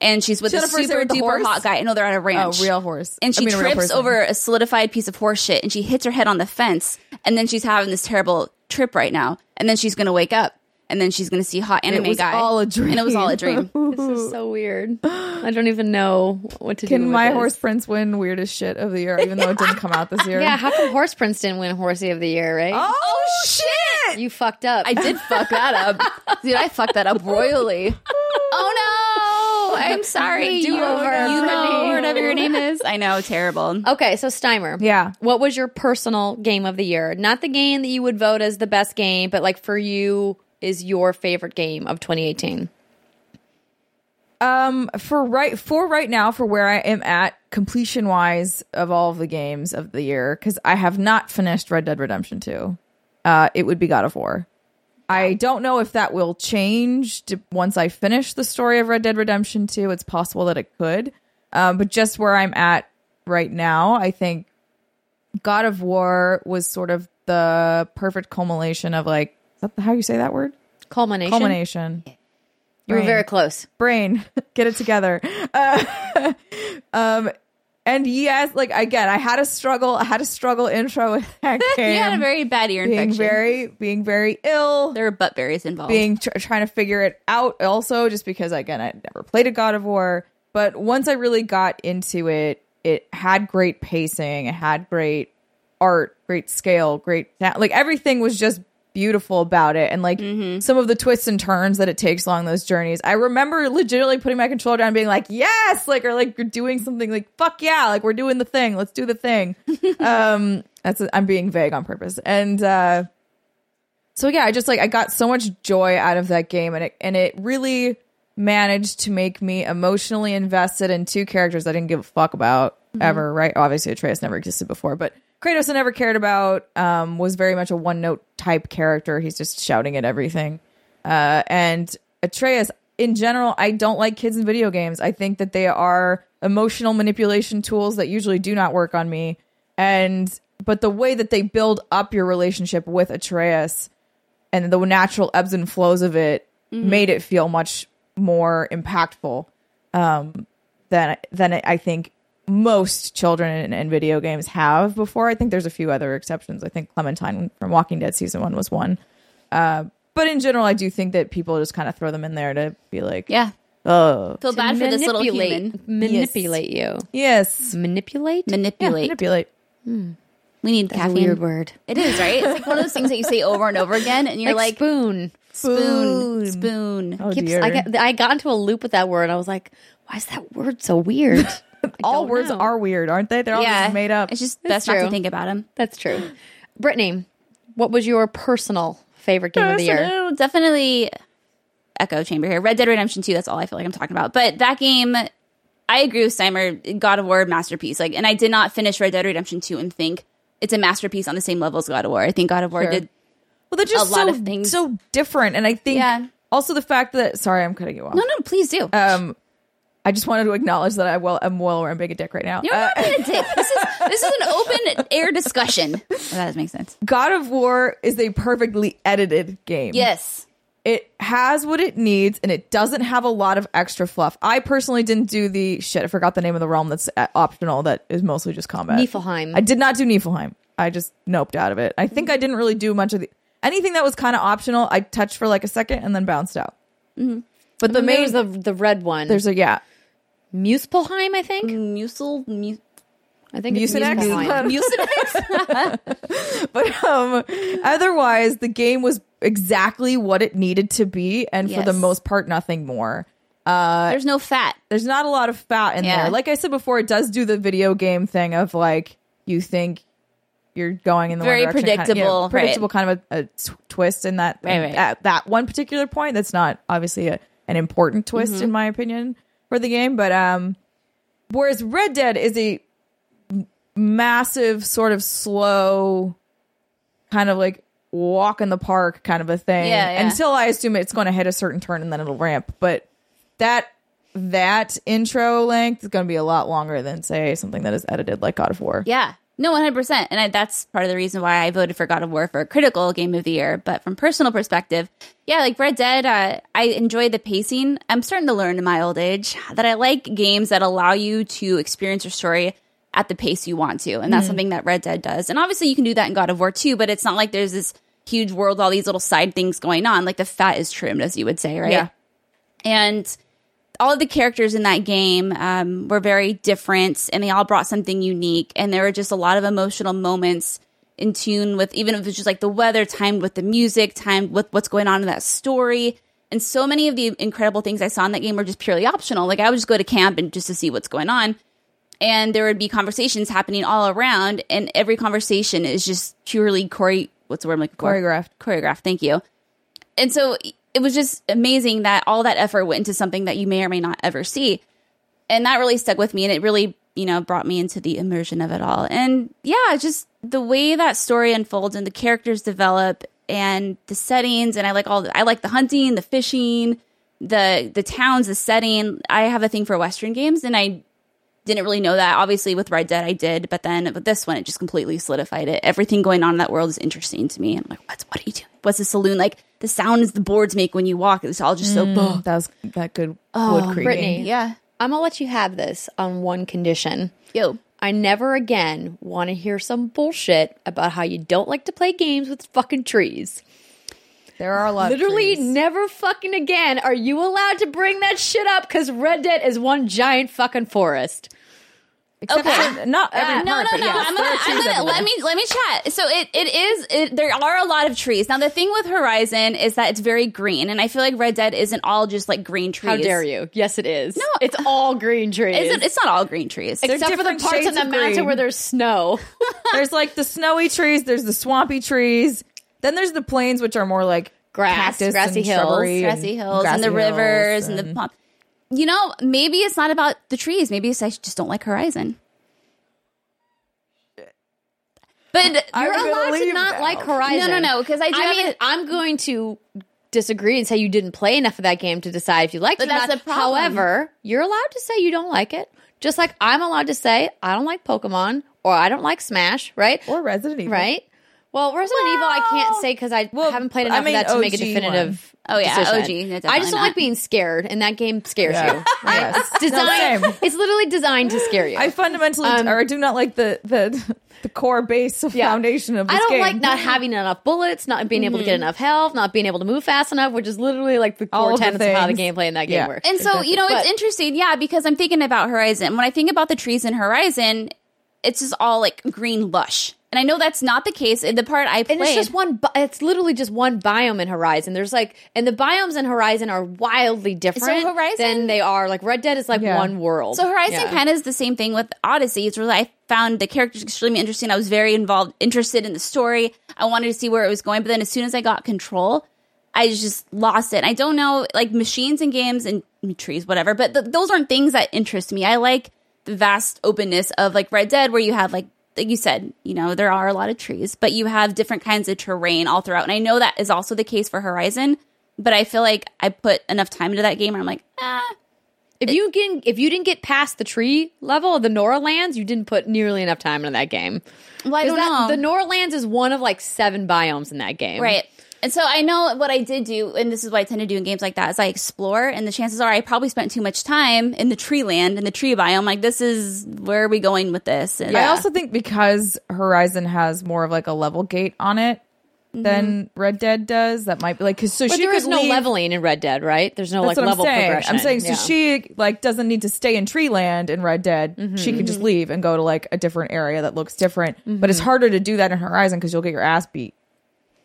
and she's with She's a on a first date super with duper horse? hot guy. I know they're at a a ranch. real horse, and I she mean, trips person. over a solidified piece of horse shit and she hits her head on the fence and then she's having this terrible trip right now and then she's gonna wake up and then she's gonna see hot anime it was guy all a dream. and it was all a dream This is so weird. I don't even know what to do. Can my this. horse prince win weirdest shit of the year, even though it didn't come out this year? Yeah, how come Horse Prince didn't win Horsey of the Year, right? Oh, oh shit! You fucked up. I did fuck that up dude I fucked that up royally oh no I'm sorry Do you, over, you know whatever your name is I know terrible Okay, so Steimer. Yeah. What was your personal game of the year? Not the game that you would vote as the best game, but like for you is your favorite game of 2018. Um, for right for right now, for where I am at completion wise of all of the games of the year, because I have not finished Red Dead Redemption Two. Uh, it would be God of War. I don't know if that will change to, once I finish the story of Red Dead Redemption 2. It's possible that it could. Um, but just where I'm at right now, I think God of War was sort of the perfect culmination of like, is that how you say that word? Culmination. Culmination. You were very close. brain get it together uh, um and yes like again i had a struggle i had a struggle intro with that game you had a very bad ear being infection. very being very ill. There were butt berries involved. Being tr- trying to figure it out also just because again i never played a god of war. But once i really got into it it had great pacing it had great art great scale great sound. like everything was just beautiful about it and like some of the twists and turns that it takes along those journeys. I remember legitimately putting my controller down and being like yes! Like or like you're doing something like fuck yeah! Like we're doing the thing. Let's do the thing. Um that's i'm being vague on purpose. And uh so yeah, I just like I got so much joy out of that game and it and it really managed to make me emotionally invested in two characters I didn't give a fuck about ever, right? Obviously Atreus never existed before, but Kratos I never cared about um was very much a one note type character. He's just shouting at everything. Uh and Atreus in general, I don't like kids in video games. I think that they are emotional manipulation tools that usually do not work on me. And but the way that they build up your relationship with Atreus and the natural ebbs and flows of it made it feel much more impactful um, than than I think most children in, in video games have before. I think there's a few other exceptions. I think Clementine from Walking Dead season one was one. Uh, but in general, I do think that people just kind of throw them in there to be like, yeah oh, feel bad for this little Manipulate- human Manipulate you. yes, Manipulate? Yeah, manipulate manipulate. we need That's a caffeine weird word. It is, right? It's like one of those things that you say over and over again, and you're like, like, spoon. spoon, Spoon. spoon. Oh Keeps- dear. I, got, I got into a loop with that word. I was like, why is that word so weird? I All words know. are weird, aren't they? They're all yeah, just made up. It's just It's best not to think about them. That's true. Brittney, what was your personal favorite game of the year? Definitely echo chamber here. Red Dead Redemption 2, that's all I feel like I'm talking about. But that game, I agree with Steimer, God of War masterpiece. Like, and I did not finish Red Dead Redemption 2 and think it's a masterpiece on the same level as God of War. I think God of War Sure. did Well, they're just a lot so, of things. so different, and I think Yeah. also the fact that sorry, I'm cutting you off. No, no, please do. Um, I just wanted to acknowledge that I well I'm well wearing big a dick right now. You're Uh, not being a dick. This is this is an open air discussion. If that does make sense. God of War is a perfectly edited game. Yes. It has what it needs and it doesn't have a lot of extra fluff. I personally didn't do the shit. I forgot the name of the realm that's uh, optional that is mostly just combat. Niflheim. I did not do Niflheim. I just noped out of it. I think I didn't really do much of the anything that was kind of optional. I touched for like a second and then bounced out. But the the main main was the the red one. there's a yeah. Muspelheim, I think. Musel, mu- I think it's Mucinex? Mucinex. But um otherwise the game was exactly what it needed to be and for the most part nothing more. There's no fat. there's not a lot of fat in Yeah. there. Like I said before, it does do the video game thing of like you think you're going in the Very direction, kind of- you know, predictable, right. predictable kind of a, a twist in that Right, right. at that one particular point. That's not obviously a, an important twist Mm-hmm. in my opinion for the game, but um, whereas Red Dead is a massive sort of slow kind of like walk in the park kind of a thing Yeah, yeah. until I assume it's going to hit a certain turn and then it'll ramp. But that that intro length is going to be a lot longer than say something that is edited like God of War. Yeah. No, 100%. And I, that's part of the reason why I voted for God of War for a critical game of the year. But from personal perspective, yeah, like Red Dead, uh, I enjoy the pacing. I'm starting to learn in my old age that I like games that allow you to experience your story at the pace you want to. And that's something that Red Dead does. And obviously you can do that in God of War too, but it's not like there's this huge world, all these little side things going on. Like the fat is trimmed, as you would say, right? Yeah. and all of the characters in that game um, were very different and they all brought something unique and there were just a lot of emotional moments in tune with even if it was just like the weather timed with the music timed with what's going on in that story and so many of the incredible things i saw in that game were just purely optional like i would just go to camp and just to see what's going on and there would be conversations happening all around and every conversation is just purely chore what's the word I'm for? Choreographed. choreographed thank you and so it was just amazing that all that effort went into something that you may or may not ever see. And that really stuck with me and it really you know brought me into the immersion of it all. And yeah just the way that story unfolds and the characters develop and the settings and i like all the, i like the hunting the fishing the the towns the setting. I have a thing for western games and i didn't really know that. Obviously with red dead i did but then with this one it just completely solidified it. Everything going on in that world is interesting to me. I'm like what's what are you doing? What's the saloon? Like the sounds the boards make when you walk it's all just so mm. That was that good oh, wood Oh, creaking. Brittney. yeah I'm gonna let you have this on one condition. yo I never again want to hear some bullshit about how you don't like to play games with fucking trees. There are a lot. Literally, of trees. never fucking again are you allowed to bring that shit up because Red Dead is one giant fucking forest. Except Okay. not every Uh, no, part, no, but no. yes, I'm gonna, I'm gonna let me let me chat. So it it is. It, there are a lot of trees. Now the thing with Horizon is that it's very green, and I feel like Red Dead isn't all just like green trees. How dare you? Yes, it is. No, it's all green trees. It's, it's not all green trees. They're except for the parts shades on the of mountain where there's snow. There's like the snowy trees. There's the swampy trees. Then there's the plains, which are more like Grass, cactus grassy hills, shrubbery grassy and hills and the hills rivers and, the and- pump. You know, maybe it's not about the trees. Maybe it's I just don't like Horizon. But You're allowed to not now. like Horizon. No, no, no, 'cause I I mean, I'm going to disagree and say you didn't play enough of that game to decide if you liked But it. or that's not. the problem. However, you're allowed to say you don't like it, just like I'm allowed to say I don't like Pokemon or I don't like Smash, right? or Resident Evil. right. Well, Resident Evil, I can't say because I Well, haven't played I enough mean, of that to make a OG definitive. Oh, yeah, decision. OG, no, I just don't not. like being scared, and that game scares Yeah. you. Yes. It's designed. same. it's literally designed to scare you. I fundamentally Um, or I do not like the the the core base of Yeah. foundation of this I don't game. like not having enough bullets, not being able to get enough health, not being able to move fast enough, which is literally like the core the tenets of how the things. gameplay in that game Yeah. works. And so, you know, But- it's interesting, yeah, because I'm thinking about Horizon. When I think about the trees in Horizon, it's just all like green lush. And I know that's not the case in the part I played. And it's just one. bi- It's literally just one biome in Horizon. There's like, and the biomes in Horizon are wildly different Horizon- than they are. Like Red Dead is like Yeah. one world. So Horizon Yeah. kind of is the same thing with Odyssey. It's really I found the characters extremely interesting. I was very involved, interested in the story. I wanted to see where it was going, but then as soon as I got control, I just lost it. I don't know, like machines and games and trees, whatever. But th- those aren't things that interest me. I like the vast openness of like Red Dead, where you have like like you said, you know, there are a lot of trees, but you have different kinds of terrain all throughout. And I know that is also the case for Horizon, but I feel like I put enough time into that game where I'm like, ah, If you can, if you didn't get past the tree level of the Nora lands, you didn't put nearly enough time into that game. Well, I don't know. The Nora lands is one of like seven biomes in that game. Right. And so I know what I did do, and this is what I tend to do in games like that, is I explore, and the chances are I probably spent too much time in the tree land, in the tree biome. Like, this is where are we going with this? And I also think because Horizon has more of like a level gate on it than mm-hmm. Red Dead does, that might be like because so But she there could is no leave- leveling in Red Dead, right? There's no That's like what level I'm saying. progression. I'm saying so Yeah. she like doesn't need to stay in Tree Land in Red Dead. Mm-hmm. She can just mm-hmm. leave and go to like a different area that looks different. But it's harder to do that in Horizon because you'll get your ass beat.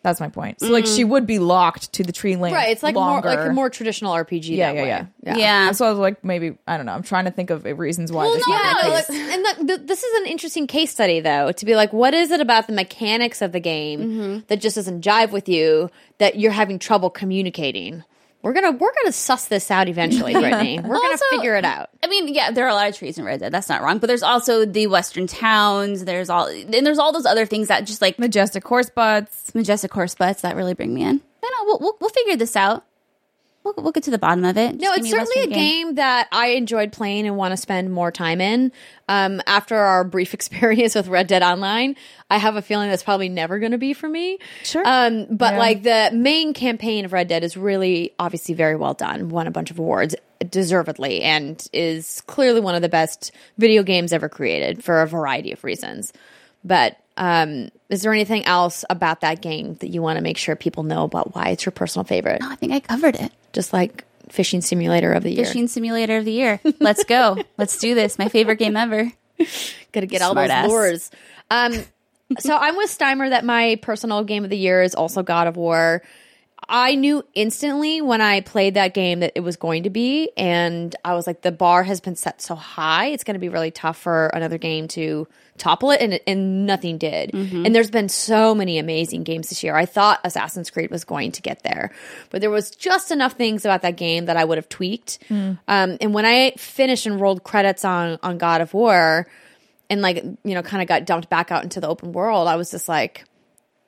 That's my point. So like she would be locked to the Tree Land, right. It's like longer. more like a more traditional RPG. Yeah, that yeah, way. yeah. yeah. yeah. So I was like, maybe I don't know. I'm trying to think of reasons why. Well, this no, might be no, the like, and the, the, this is an interesting case study, though, to be like, what is it about the mechanics of the game Mm-hmm. that just doesn't jive with you that you're having trouble communicating? We're gonna we're gonna suss this out eventually, Brittney. We're gonna figure it out. I mean, yeah, there are a lot of trees in Red Dead. That's not wrong. But there's also the western towns. There's all, and there's all those other things that just like majestic horse butts. majestic horse butts that really bring me in. I know we'll, we'll we'll figure this out. We'll, we'll get to the bottom of it. No, it's certainly a western game. that I enjoyed playing and want to spend more time in. Um, after our brief experience with Red Dead Online, I have a feeling that's probably never going to be for me. Sure. Um, but Yeah. like the main campaign of Red Dead is really obviously very well done, won a bunch of awards deservedly, and is clearly one of the best video games ever created for a variety of reasons. But um, is there anything else about that game that you want to make sure people know about why it's your personal favorite? No, I think I covered it. Just like Fishing Simulator of the Year. Fishing Simulator of the Year. Let's go. Let's do this. My favorite game ever. Gotta get all those Smartass. lures. Um, so I'm with Steimer that my personal game of the year is also God of War. I knew instantly when I played that game that it was going to be, and I was like, the bar has been set so high, it's going to be really tough for another game to topple it, and, and nothing did. And there's been so many amazing games this year. I thought Assassin's Creed was going to get there, but there was just enough things about that game that I would have tweaked. Um, and when I finished and rolled credits on on God of War, and like you know kind of got dumped back out into the open world i was just like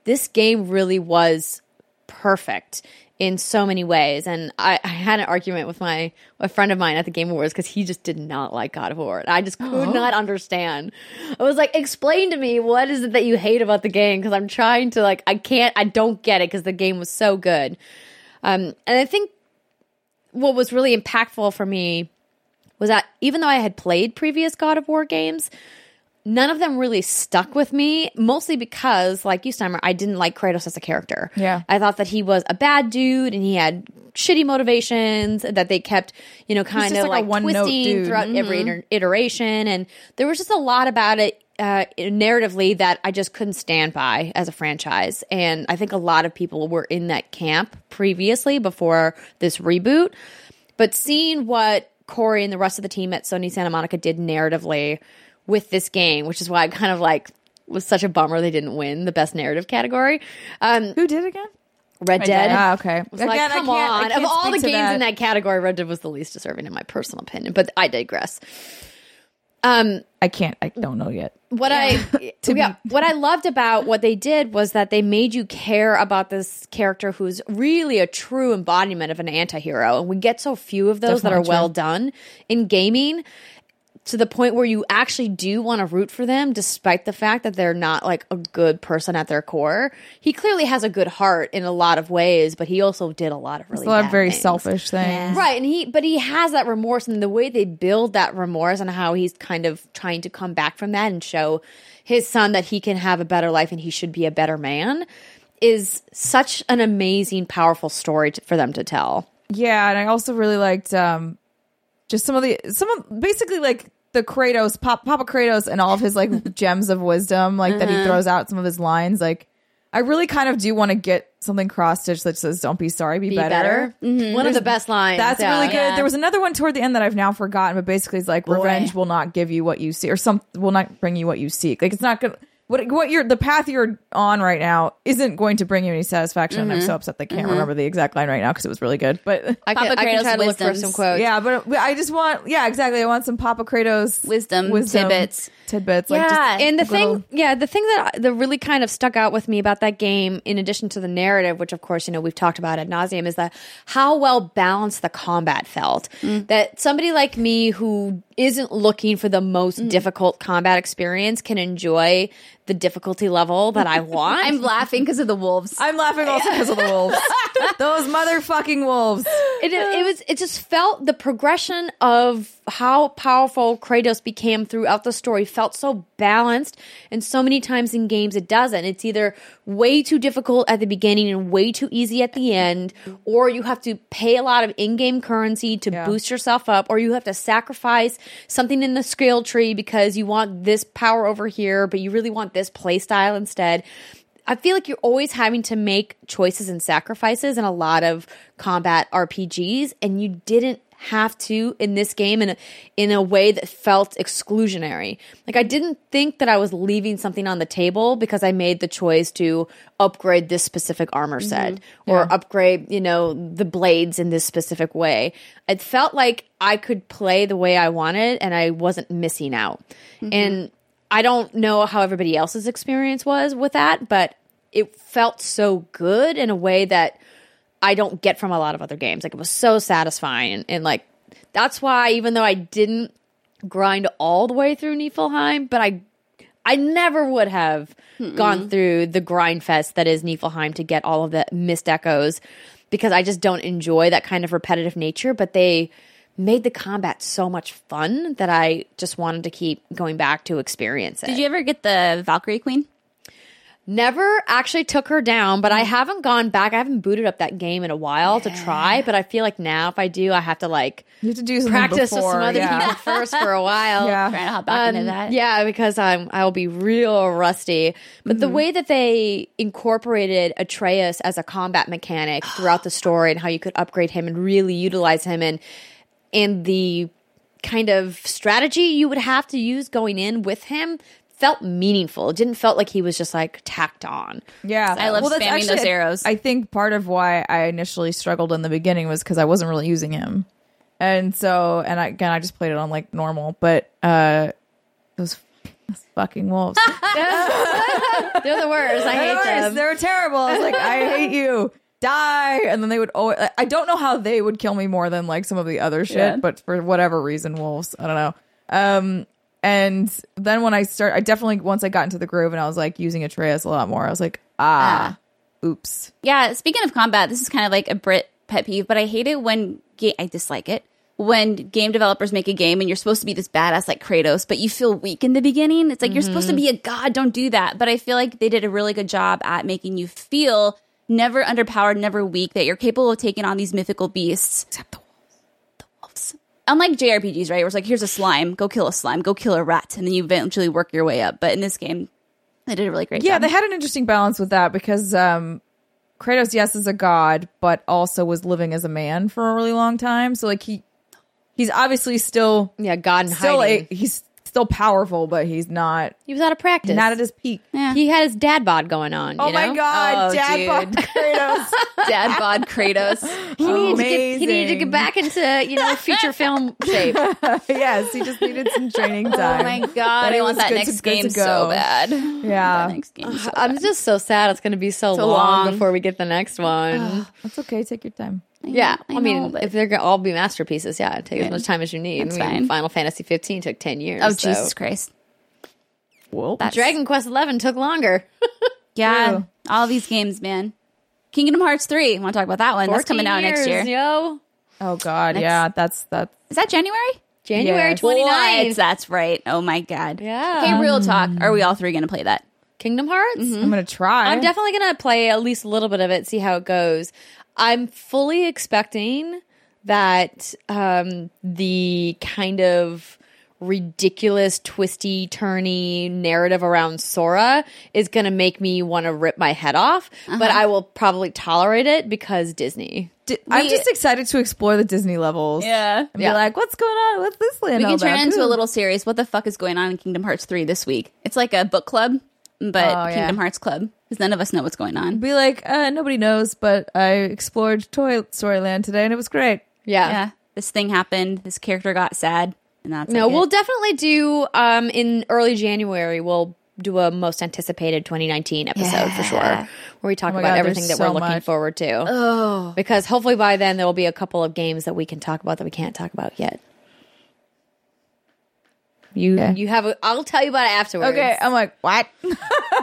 this game really was perfect in so many ways. And i, I had an argument with my a friend of mine at the game awards because he just did not like god of war. And i just could not understand. I was like explain to me what is it that you hate about the game? Because i'm trying to like i can't i don't get it because the game was so good. Um and i think what was really impactful for me was that even though I had played previous God of War games, none of them really stuck with me, mostly because, like you, Steimer, I didn't like Kratos as a character. Yeah. I thought that he was a bad dude and he had shitty motivations that they kept, you know, kind of like like, twisting throughout every iteration. And there was just a lot about it uh, narratively that I just couldn't stand by as a franchise. And I think a lot of people were in that camp previously before this reboot. But seeing what Cory and the rest of the team at Sony Santa Monica did narratively with this game, which is why I kind of like was such a bummer they didn't win the best narrative category. Um, Who did again? Red Dead. Ah, okay. It's like, come on. Of all the games in that category, Red Dead was the least deserving, in my personal opinion. But I digress. Um, I can't. I don't know yet. what I yeah, what I loved about what they did was that they made you care about this character who's really a true embodiment of an anti-hero and we get so few of those that are Definitely well done in gaming to the point where you actually do want to root for them despite the fact that they're not like a good person at their core. He clearly has a good heart in a lot of ways, but he also did a lot of really A lot of very things. selfish things. Right, and he but he has that remorse and the way they build that remorse and how he's kind of trying to come back from that and show his son that he can have a better life and he should be a better man is such an amazing powerful story to, for them to tell. Yeah, and I also really liked um just some of the some of basically like the Kratos, Pop, Papa Kratos, and all of his like gems of wisdom, like that he uh-huh. throws out some of his lines. Like, I really kind of do want to get something cross stitched that says "Don't be sorry, be, Be better." better. Mm-hmm. One of the best lines. That's yeah. really good. Yeah. There was another one toward the end that I've now forgotten, but basically it's like revenge will not give you what you see, or some will not bring you what you seek. Like it's not good. What what you're the path you're on right now isn't going to bring you any satisfaction. And I'm mm-hmm. so upset that I can't mm-hmm. remember the exact line right now because it was really good. But I Papa can, I can try to look for some quotes. yeah, but I just want yeah exactly. I want some Papa Kratos Wisdom, tidbits. Tidbits. Like Yeah. just and the little- thing yeah the thing that that really kind of stuck out with me about that game in addition to the narrative which of course you know we've talked about ad nauseum is that how well balanced the combat felt mm. that somebody like me who isn't looking for the most mm. difficult combat experience can enjoy the difficulty level that i want I'm laughing because of the wolves. I'm laughing also because of the wolves. Those motherfucking wolves. it, it was it just felt the progression of how powerful Kratos became throughout the story felt so balanced and so many times in games it doesn't it's either way too difficult at the beginning and way too easy at the end or you have to pay a lot of in-game currency to Yeah. boost yourself up or you have to sacrifice something in the skill tree because you want this power over here but you really want this play style instead I feel like you're always having to make choices and sacrifices in a lot of combat RPGs, and you didn't have to in this game in a, in a way that felt exclusionary. Like I didn't think that I was leaving something on the table because I made the choice to upgrade this specific armor mm-hmm. set or upgrade, you know, the blades in this specific way. It felt like I could play the way I wanted and I wasn't missing out. Mm-hmm. And I don't know how everybody else's experience was with that, but it felt so good in a way that I don't get from a lot of other games. Like it was so satisfying. And, and like that's why even though I didn't grind all the way through Niflheim, but I I never would have gone through the grind fest that is Niflheim to get all of the Mist Echoes because I just don't enjoy that kind of repetitive nature, but they made the combat so much fun that I just wanted to keep going back to experience it. Did you ever get the Valkyrie Queen? Never actually took her down, but I haven't gone back. I haven't booted up that game in a while to try, but I feel like now if I do, I have to like You have to do something practice with some other yeah. people first for a while. Yeah. Trying to hop back into Um, that. Yeah, because I'm I'll be real rusty. But Mm-hmm. the way that they incorporated Atreus as a combat mechanic throughout the story and how you could upgrade him and really utilize him and and the kind of strategy you would have to use going in with him felt meaningful. It didn't felt like he was just like tacked on. Yeah, I love that's spamming those arrows. I think part of why I initially struggled in the beginning was because I wasn't really using him, and so and I, again I just played it on like normal, but uh, those, those fucking wolves, They're the worst. I hate them. they were terrible. I was like, I hate you. Die, and then they would. always I don't know how they would kill me more than like some of the other shit, Yeah. but for whatever reason, wolves. I don't know. Um, and then when I start, I definitely once I got into the groove and I was like using Atreus a lot more. I was like, ah, oops. Yeah, speaking of combat, this is kind of like a Brit pet peeve, but I hate it when ga- I dislike it when game developers make a game and you're supposed to be this badass like Kratos, but you feel weak in the beginning. It's like you're supposed to be a god, don't do that. But I feel like they did a really good job at making you feel never underpowered, never weak, that you're capable of taking on these mythical beasts. Except the wolves. The wolves. Unlike JRPGs, right? Where it's like, here's a slime, go kill a slime, go kill a rat, and then you eventually work your way up. But in this game, they did a really great job. Yeah, job. they had an interesting balance with that because um Kratos, yes, is a god, but also was living as a man for a really long time. So like he he's obviously still Yeah, God in still hiding. a, he's still powerful, but he's not he was out of practice. not at his peak. Yeah. He had his dad bod going on. Oh you my know? god, Oh, dad dude. bod Kratos. Dad bod Kratos. He needed, to get, he needed to Amazing. get back into you know feature film shape. yes, he just needed some training oh time. Oh my god, But I it want that good next to- game to go. so bad. Yeah. Next game so I'm just so sad. It's going to be so, So long, long. before we get the next one. That's okay, take your time. Yeah, I I, mean, know, but- if they're going to all be masterpieces, yeah, take as much time as you need. That's I mean, fine. Final Fantasy 15 took 10 years. Oh so- Jesus Christ! Well, Dragon Quest 11 took longer. Yeah, True. all these games, man. Kingdom Hearts three. Want to talk about that one? That's coming out next year. Yo, oh god, Next- yeah, that's that's Is that January? January Yes. 29th. What? That's right. Oh my god. Yeah. Okay, real um, talk. Are we all three going to play that? Kingdom Hearts? Mm-hmm. I'm gonna try. I'm definitely going to play at least a little bit of it, see how it goes. I'm fully expecting that um, the kind of ridiculous, twisty, turny narrative around Sora is going to make me want to rip my head off, but I will probably tolerate it because Disney. Di- I'm just excited to explore the Disney levels. Yeah. And Yeah. be like, what's going on? What's this land? We can turn about? it into Ooh. a little series. What the fuck is going on in Kingdom Hearts three this week? It's like a book club but Oh, yeah. Kingdom Hearts Club because none of us know what's going on. Be like, uh, nobody knows, but I explored Toy Story Land today and it was great. Yeah. Yeah, this thing happened. This character got sad, and that's No, like we'll definitely do um in early January. We'll do a most anticipated 2019 episode for sure, where we talk Oh about God, everything there's that we're looking much. forward to. Oh, because hopefully by then there will be a couple of games that we can talk about that we can't talk about yet. You Okay. you have a, I'll tell you about it afterwards. Okay, I'm like, what?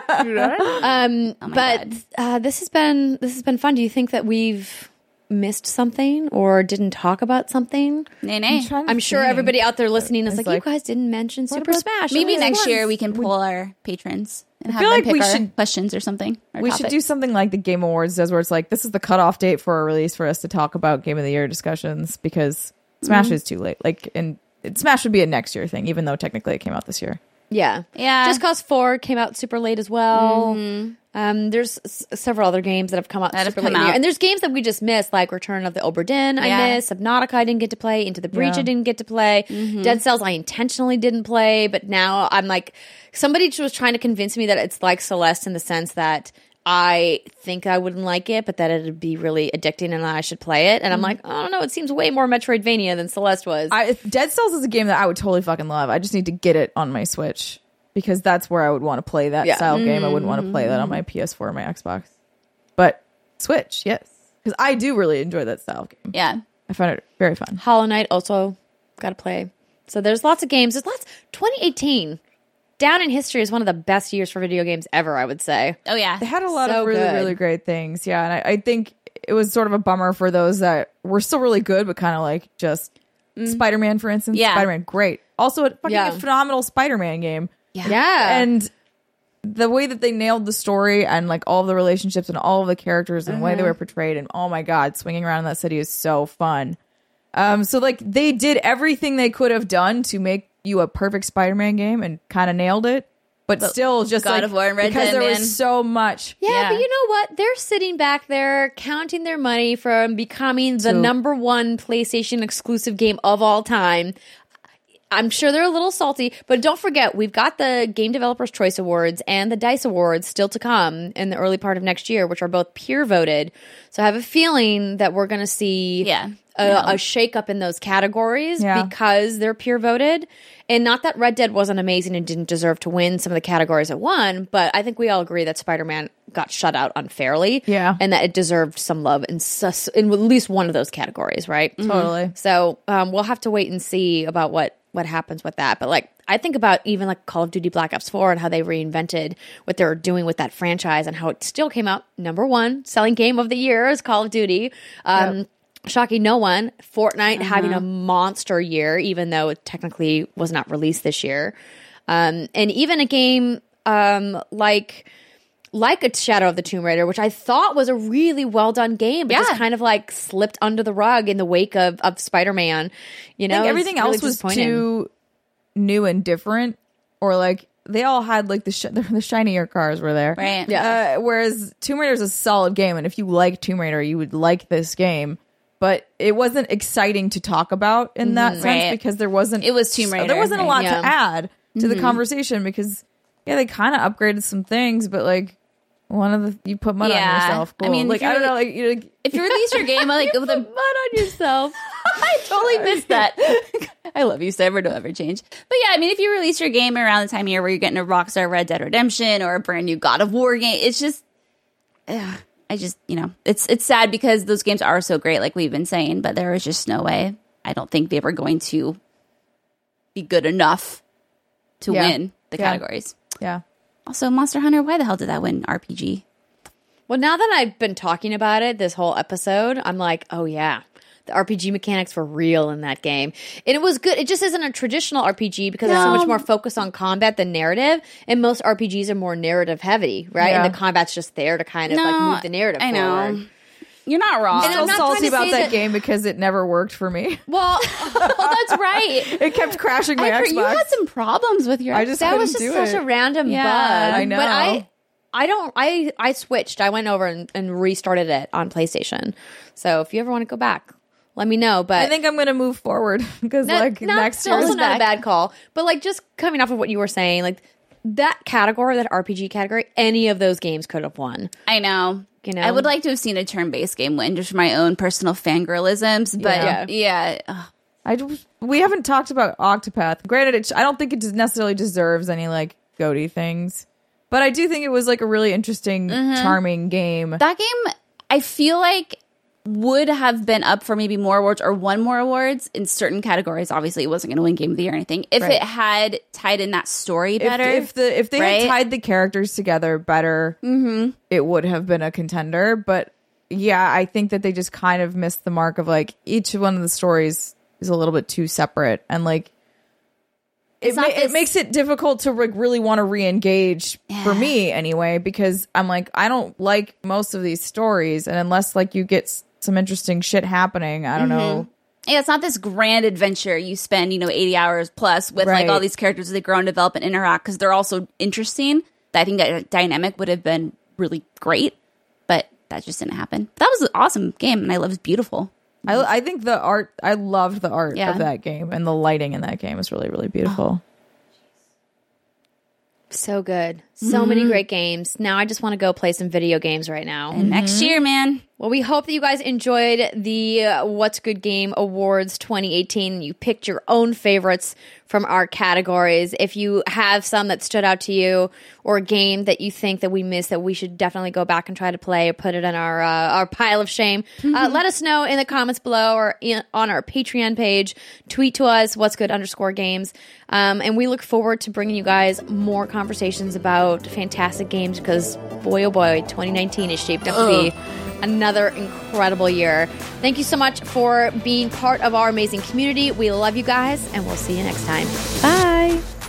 Um, Oh but uh, this has been this has been fun. Do you think that we've missed something or didn't talk about something? nay nay. I'm sure everybody out there listening is like, like, you guys didn't mention Super Smash. Maybe next yes. year we can pull our patrons and have feel like we should- questions or something. or we should do something like the Game Awards does, where it's like this is the cutoff date for a release for us to talk about Game of the Year discussions because Smash Mm-hmm. is too late. Like, and it, Smash would be a next year thing, even though technically it came out this year. Yeah. Yeah. Just Cause 4 came out super late as well. Um, there's s- several other games that have come out Mm-hmm. That have super come late in the year. out. And there's games that we just missed, like Return of the Obra Dinn I Yeah. missed, Subnautica I didn't get to play, Into the Breach Yeah. I didn't get to play, Mm-hmm. Dead Cells I intentionally didn't play, but now I'm like, somebody was trying to convince me that it's like Celeste in the sense that I think I wouldn't like it, but that it'd be really addicting and I should play it. Mm-hmm. And I'm like, I don't know, it seems way more Metroidvania than Celeste was. I, Dead Cells is a game that I would totally fucking love. I just need to get it on my Switch because that's where I would want to play that Yeah. style game. I wouldn't want to play that on Mm-hmm. my PS4 or my Xbox. But Switch, yes, because I do really enjoy that style game. yeah. I find it very fun. Hollow Knight also got to play. So there's lots of games. There's lots. 2018 down in history is one of the best years for video games ever. I would say. Oh yeah. They had a lot So of really, good. really great things. Yeah, and I, I think it was sort of a bummer for those that were still really good, but kind of like just Spider Man, for instance. Yeah. Spider Man, great. Also, a fucking Yeah. phenomenal Spider Man game. Yeah. yeah. and the way that they nailed the story and like all the relationships and all of the characters and the way they were portrayed and oh my god swinging around in that city is so fun um so like they did everything they could have done to make you a perfect spider-man game and kind of nailed it but, still just God like of War and Red because Dead, there man. was so much yeah, Yeah. but you know what? They're sitting back there counting their money from becoming the So- number one PlayStation exclusive game of all time. I'm sure they're a little salty, but don't forget, we've got the Game Developers Choice Awards and the DICE Awards still to come in the early part of next year, which are both peer voted. So I have a feeling that we're going to see Yeah. a, Yeah. a shake up in those categories Yeah. because they're peer voted. And not that Red Dead wasn't amazing and didn't deserve to win some of the categories it won, but I think we all agree that Spider Man got shut out unfairly. Yeah. And that it deserved some love in, sus- in at least one of those categories, right? totally So um, we'll have to wait and see about what what happens with that. But like I think about even like Call of Duty Black Ops 4 and how they reinvented what they were doing with that franchise and how it still came out number one selling game of the year is Call of Duty. Um, Shocking no one. Fortnite having a monster year, even though it technically was not released this year. Um, and even a game um, like like a Shadow of the Tomb Raider, which I thought was a really well done game, but just kind of like slipped under the rug in the wake of, of Spider Man. You know, I think It's everything really else was too new and different or like they all had like the sh- the shinier cars were there Right. Yeah. Uh, whereas Tomb Raider is a solid game, and if you like Tomb Raider, you would like this game. But it wasn't exciting to talk about in that sense Right. because there wasn't. It was Tomb Raider, There wasn't a lot Yeah. to add to the conversation because yeah, they kind of upgraded some things, but like one of the you put mud on Yeah. yourself. I mean, like I don't know, like you like, If you release your game I like with a mud on yourself. I totally missed that. I love you, Cyber. Don't ever change. But yeah, I mean, if you release your game around the time of year where you're getting a Rockstar Red Dead Redemption or a brand new God of War game, it's just, ugh, I just, you know, it's it's sad because those games are so great, like we've been saying. But there is just no way. I don't think they were going to be good enough to Yeah. win the Yeah. categories. yeah. Also, Monster Hunter. Why the hell did that win RPG? Well, now that I've been talking about it this whole episode, I'm like, oh yeah, the RPG mechanics were real in that game, and it was good. It just isn't a traditional RPG because it's so much more focused on combat than narrative, and most RPGs are more narrative heavy, right? Yeah. And the combat's just there to kind of like move the narrative. I know. Forward. You're not wrong. And I'm I'm not salty about that, that- game because it never worked for me. Well, well, that's right. It kept crashing my I Xbox. you had some problems with your. I just that was just such it. a random Yeah, bug. I know. But I I don't I I switched. I went over and, and restarted it on PlayStation. So if you ever want to go back, let me know. But I think I'm gonna move forward because Not- like not- next also year's not a bad call. But like just coming off of what you were saying, like that category, that RPG category, any of those games could have won. I know. You know? I would like to have seen a turn-based game win just for my own personal fangirlisms, but Yeah. yeah, ugh. I just- we haven't talked about Octopath. Granted, it, I don't think it necessarily deserves any like goaty things, but I do think it was like a really interesting, mm-hmm. charming game. that game I feel like would have been up for maybe more awards or won more awards in certain categories. Obviously, it wasn't going to win Game of the Year or anything. If Right. it had tied in that story better, if the if they right? had tied the characters together better, mm-hmm. it would have been a contender. But yeah, I think that they just kind of missed the mark of like each one of the stories is a little bit too separate and like. It, ma- it makes it difficult to like really want to re-engage for me anyway because I'm like I don't like most of these stories and unless like you get some interesting shit happening I don't mm-hmm. know yeah, it's not this grand adventure you spend, you know, 80 hours plus with like all these characters as they grow and develop and interact because they're also interesting. I think that dynamic would have been really great, but that just didn't happen. That was an awesome game and I love it beautiful. I, I think the art I loved the art Yeah. of that game and the lighting in that game is really really beautiful. So good. So many mm-hmm. great games. Now I just want to go play some video games right now. And next mm-hmm. year, man, Well, we hope that you guys enjoyed the What's Good Game Awards 2018. You picked your own favorites from our categories. If you have some that stood out to you or a game that you think that we missed that we should definitely go back and try to play or put it in our uh, our pile of shame, uh, let us know in the comments below or in, on our Patreon page. Tweet to us What's Good underscore games. Um, and we look forward to bringing you guys more conversations about fantastic games because boy oh boy, 2019 is shaped up to be another incredible year. Thank you so much for being part of our amazing community. We love you guys, and we'll see you next time. Bye.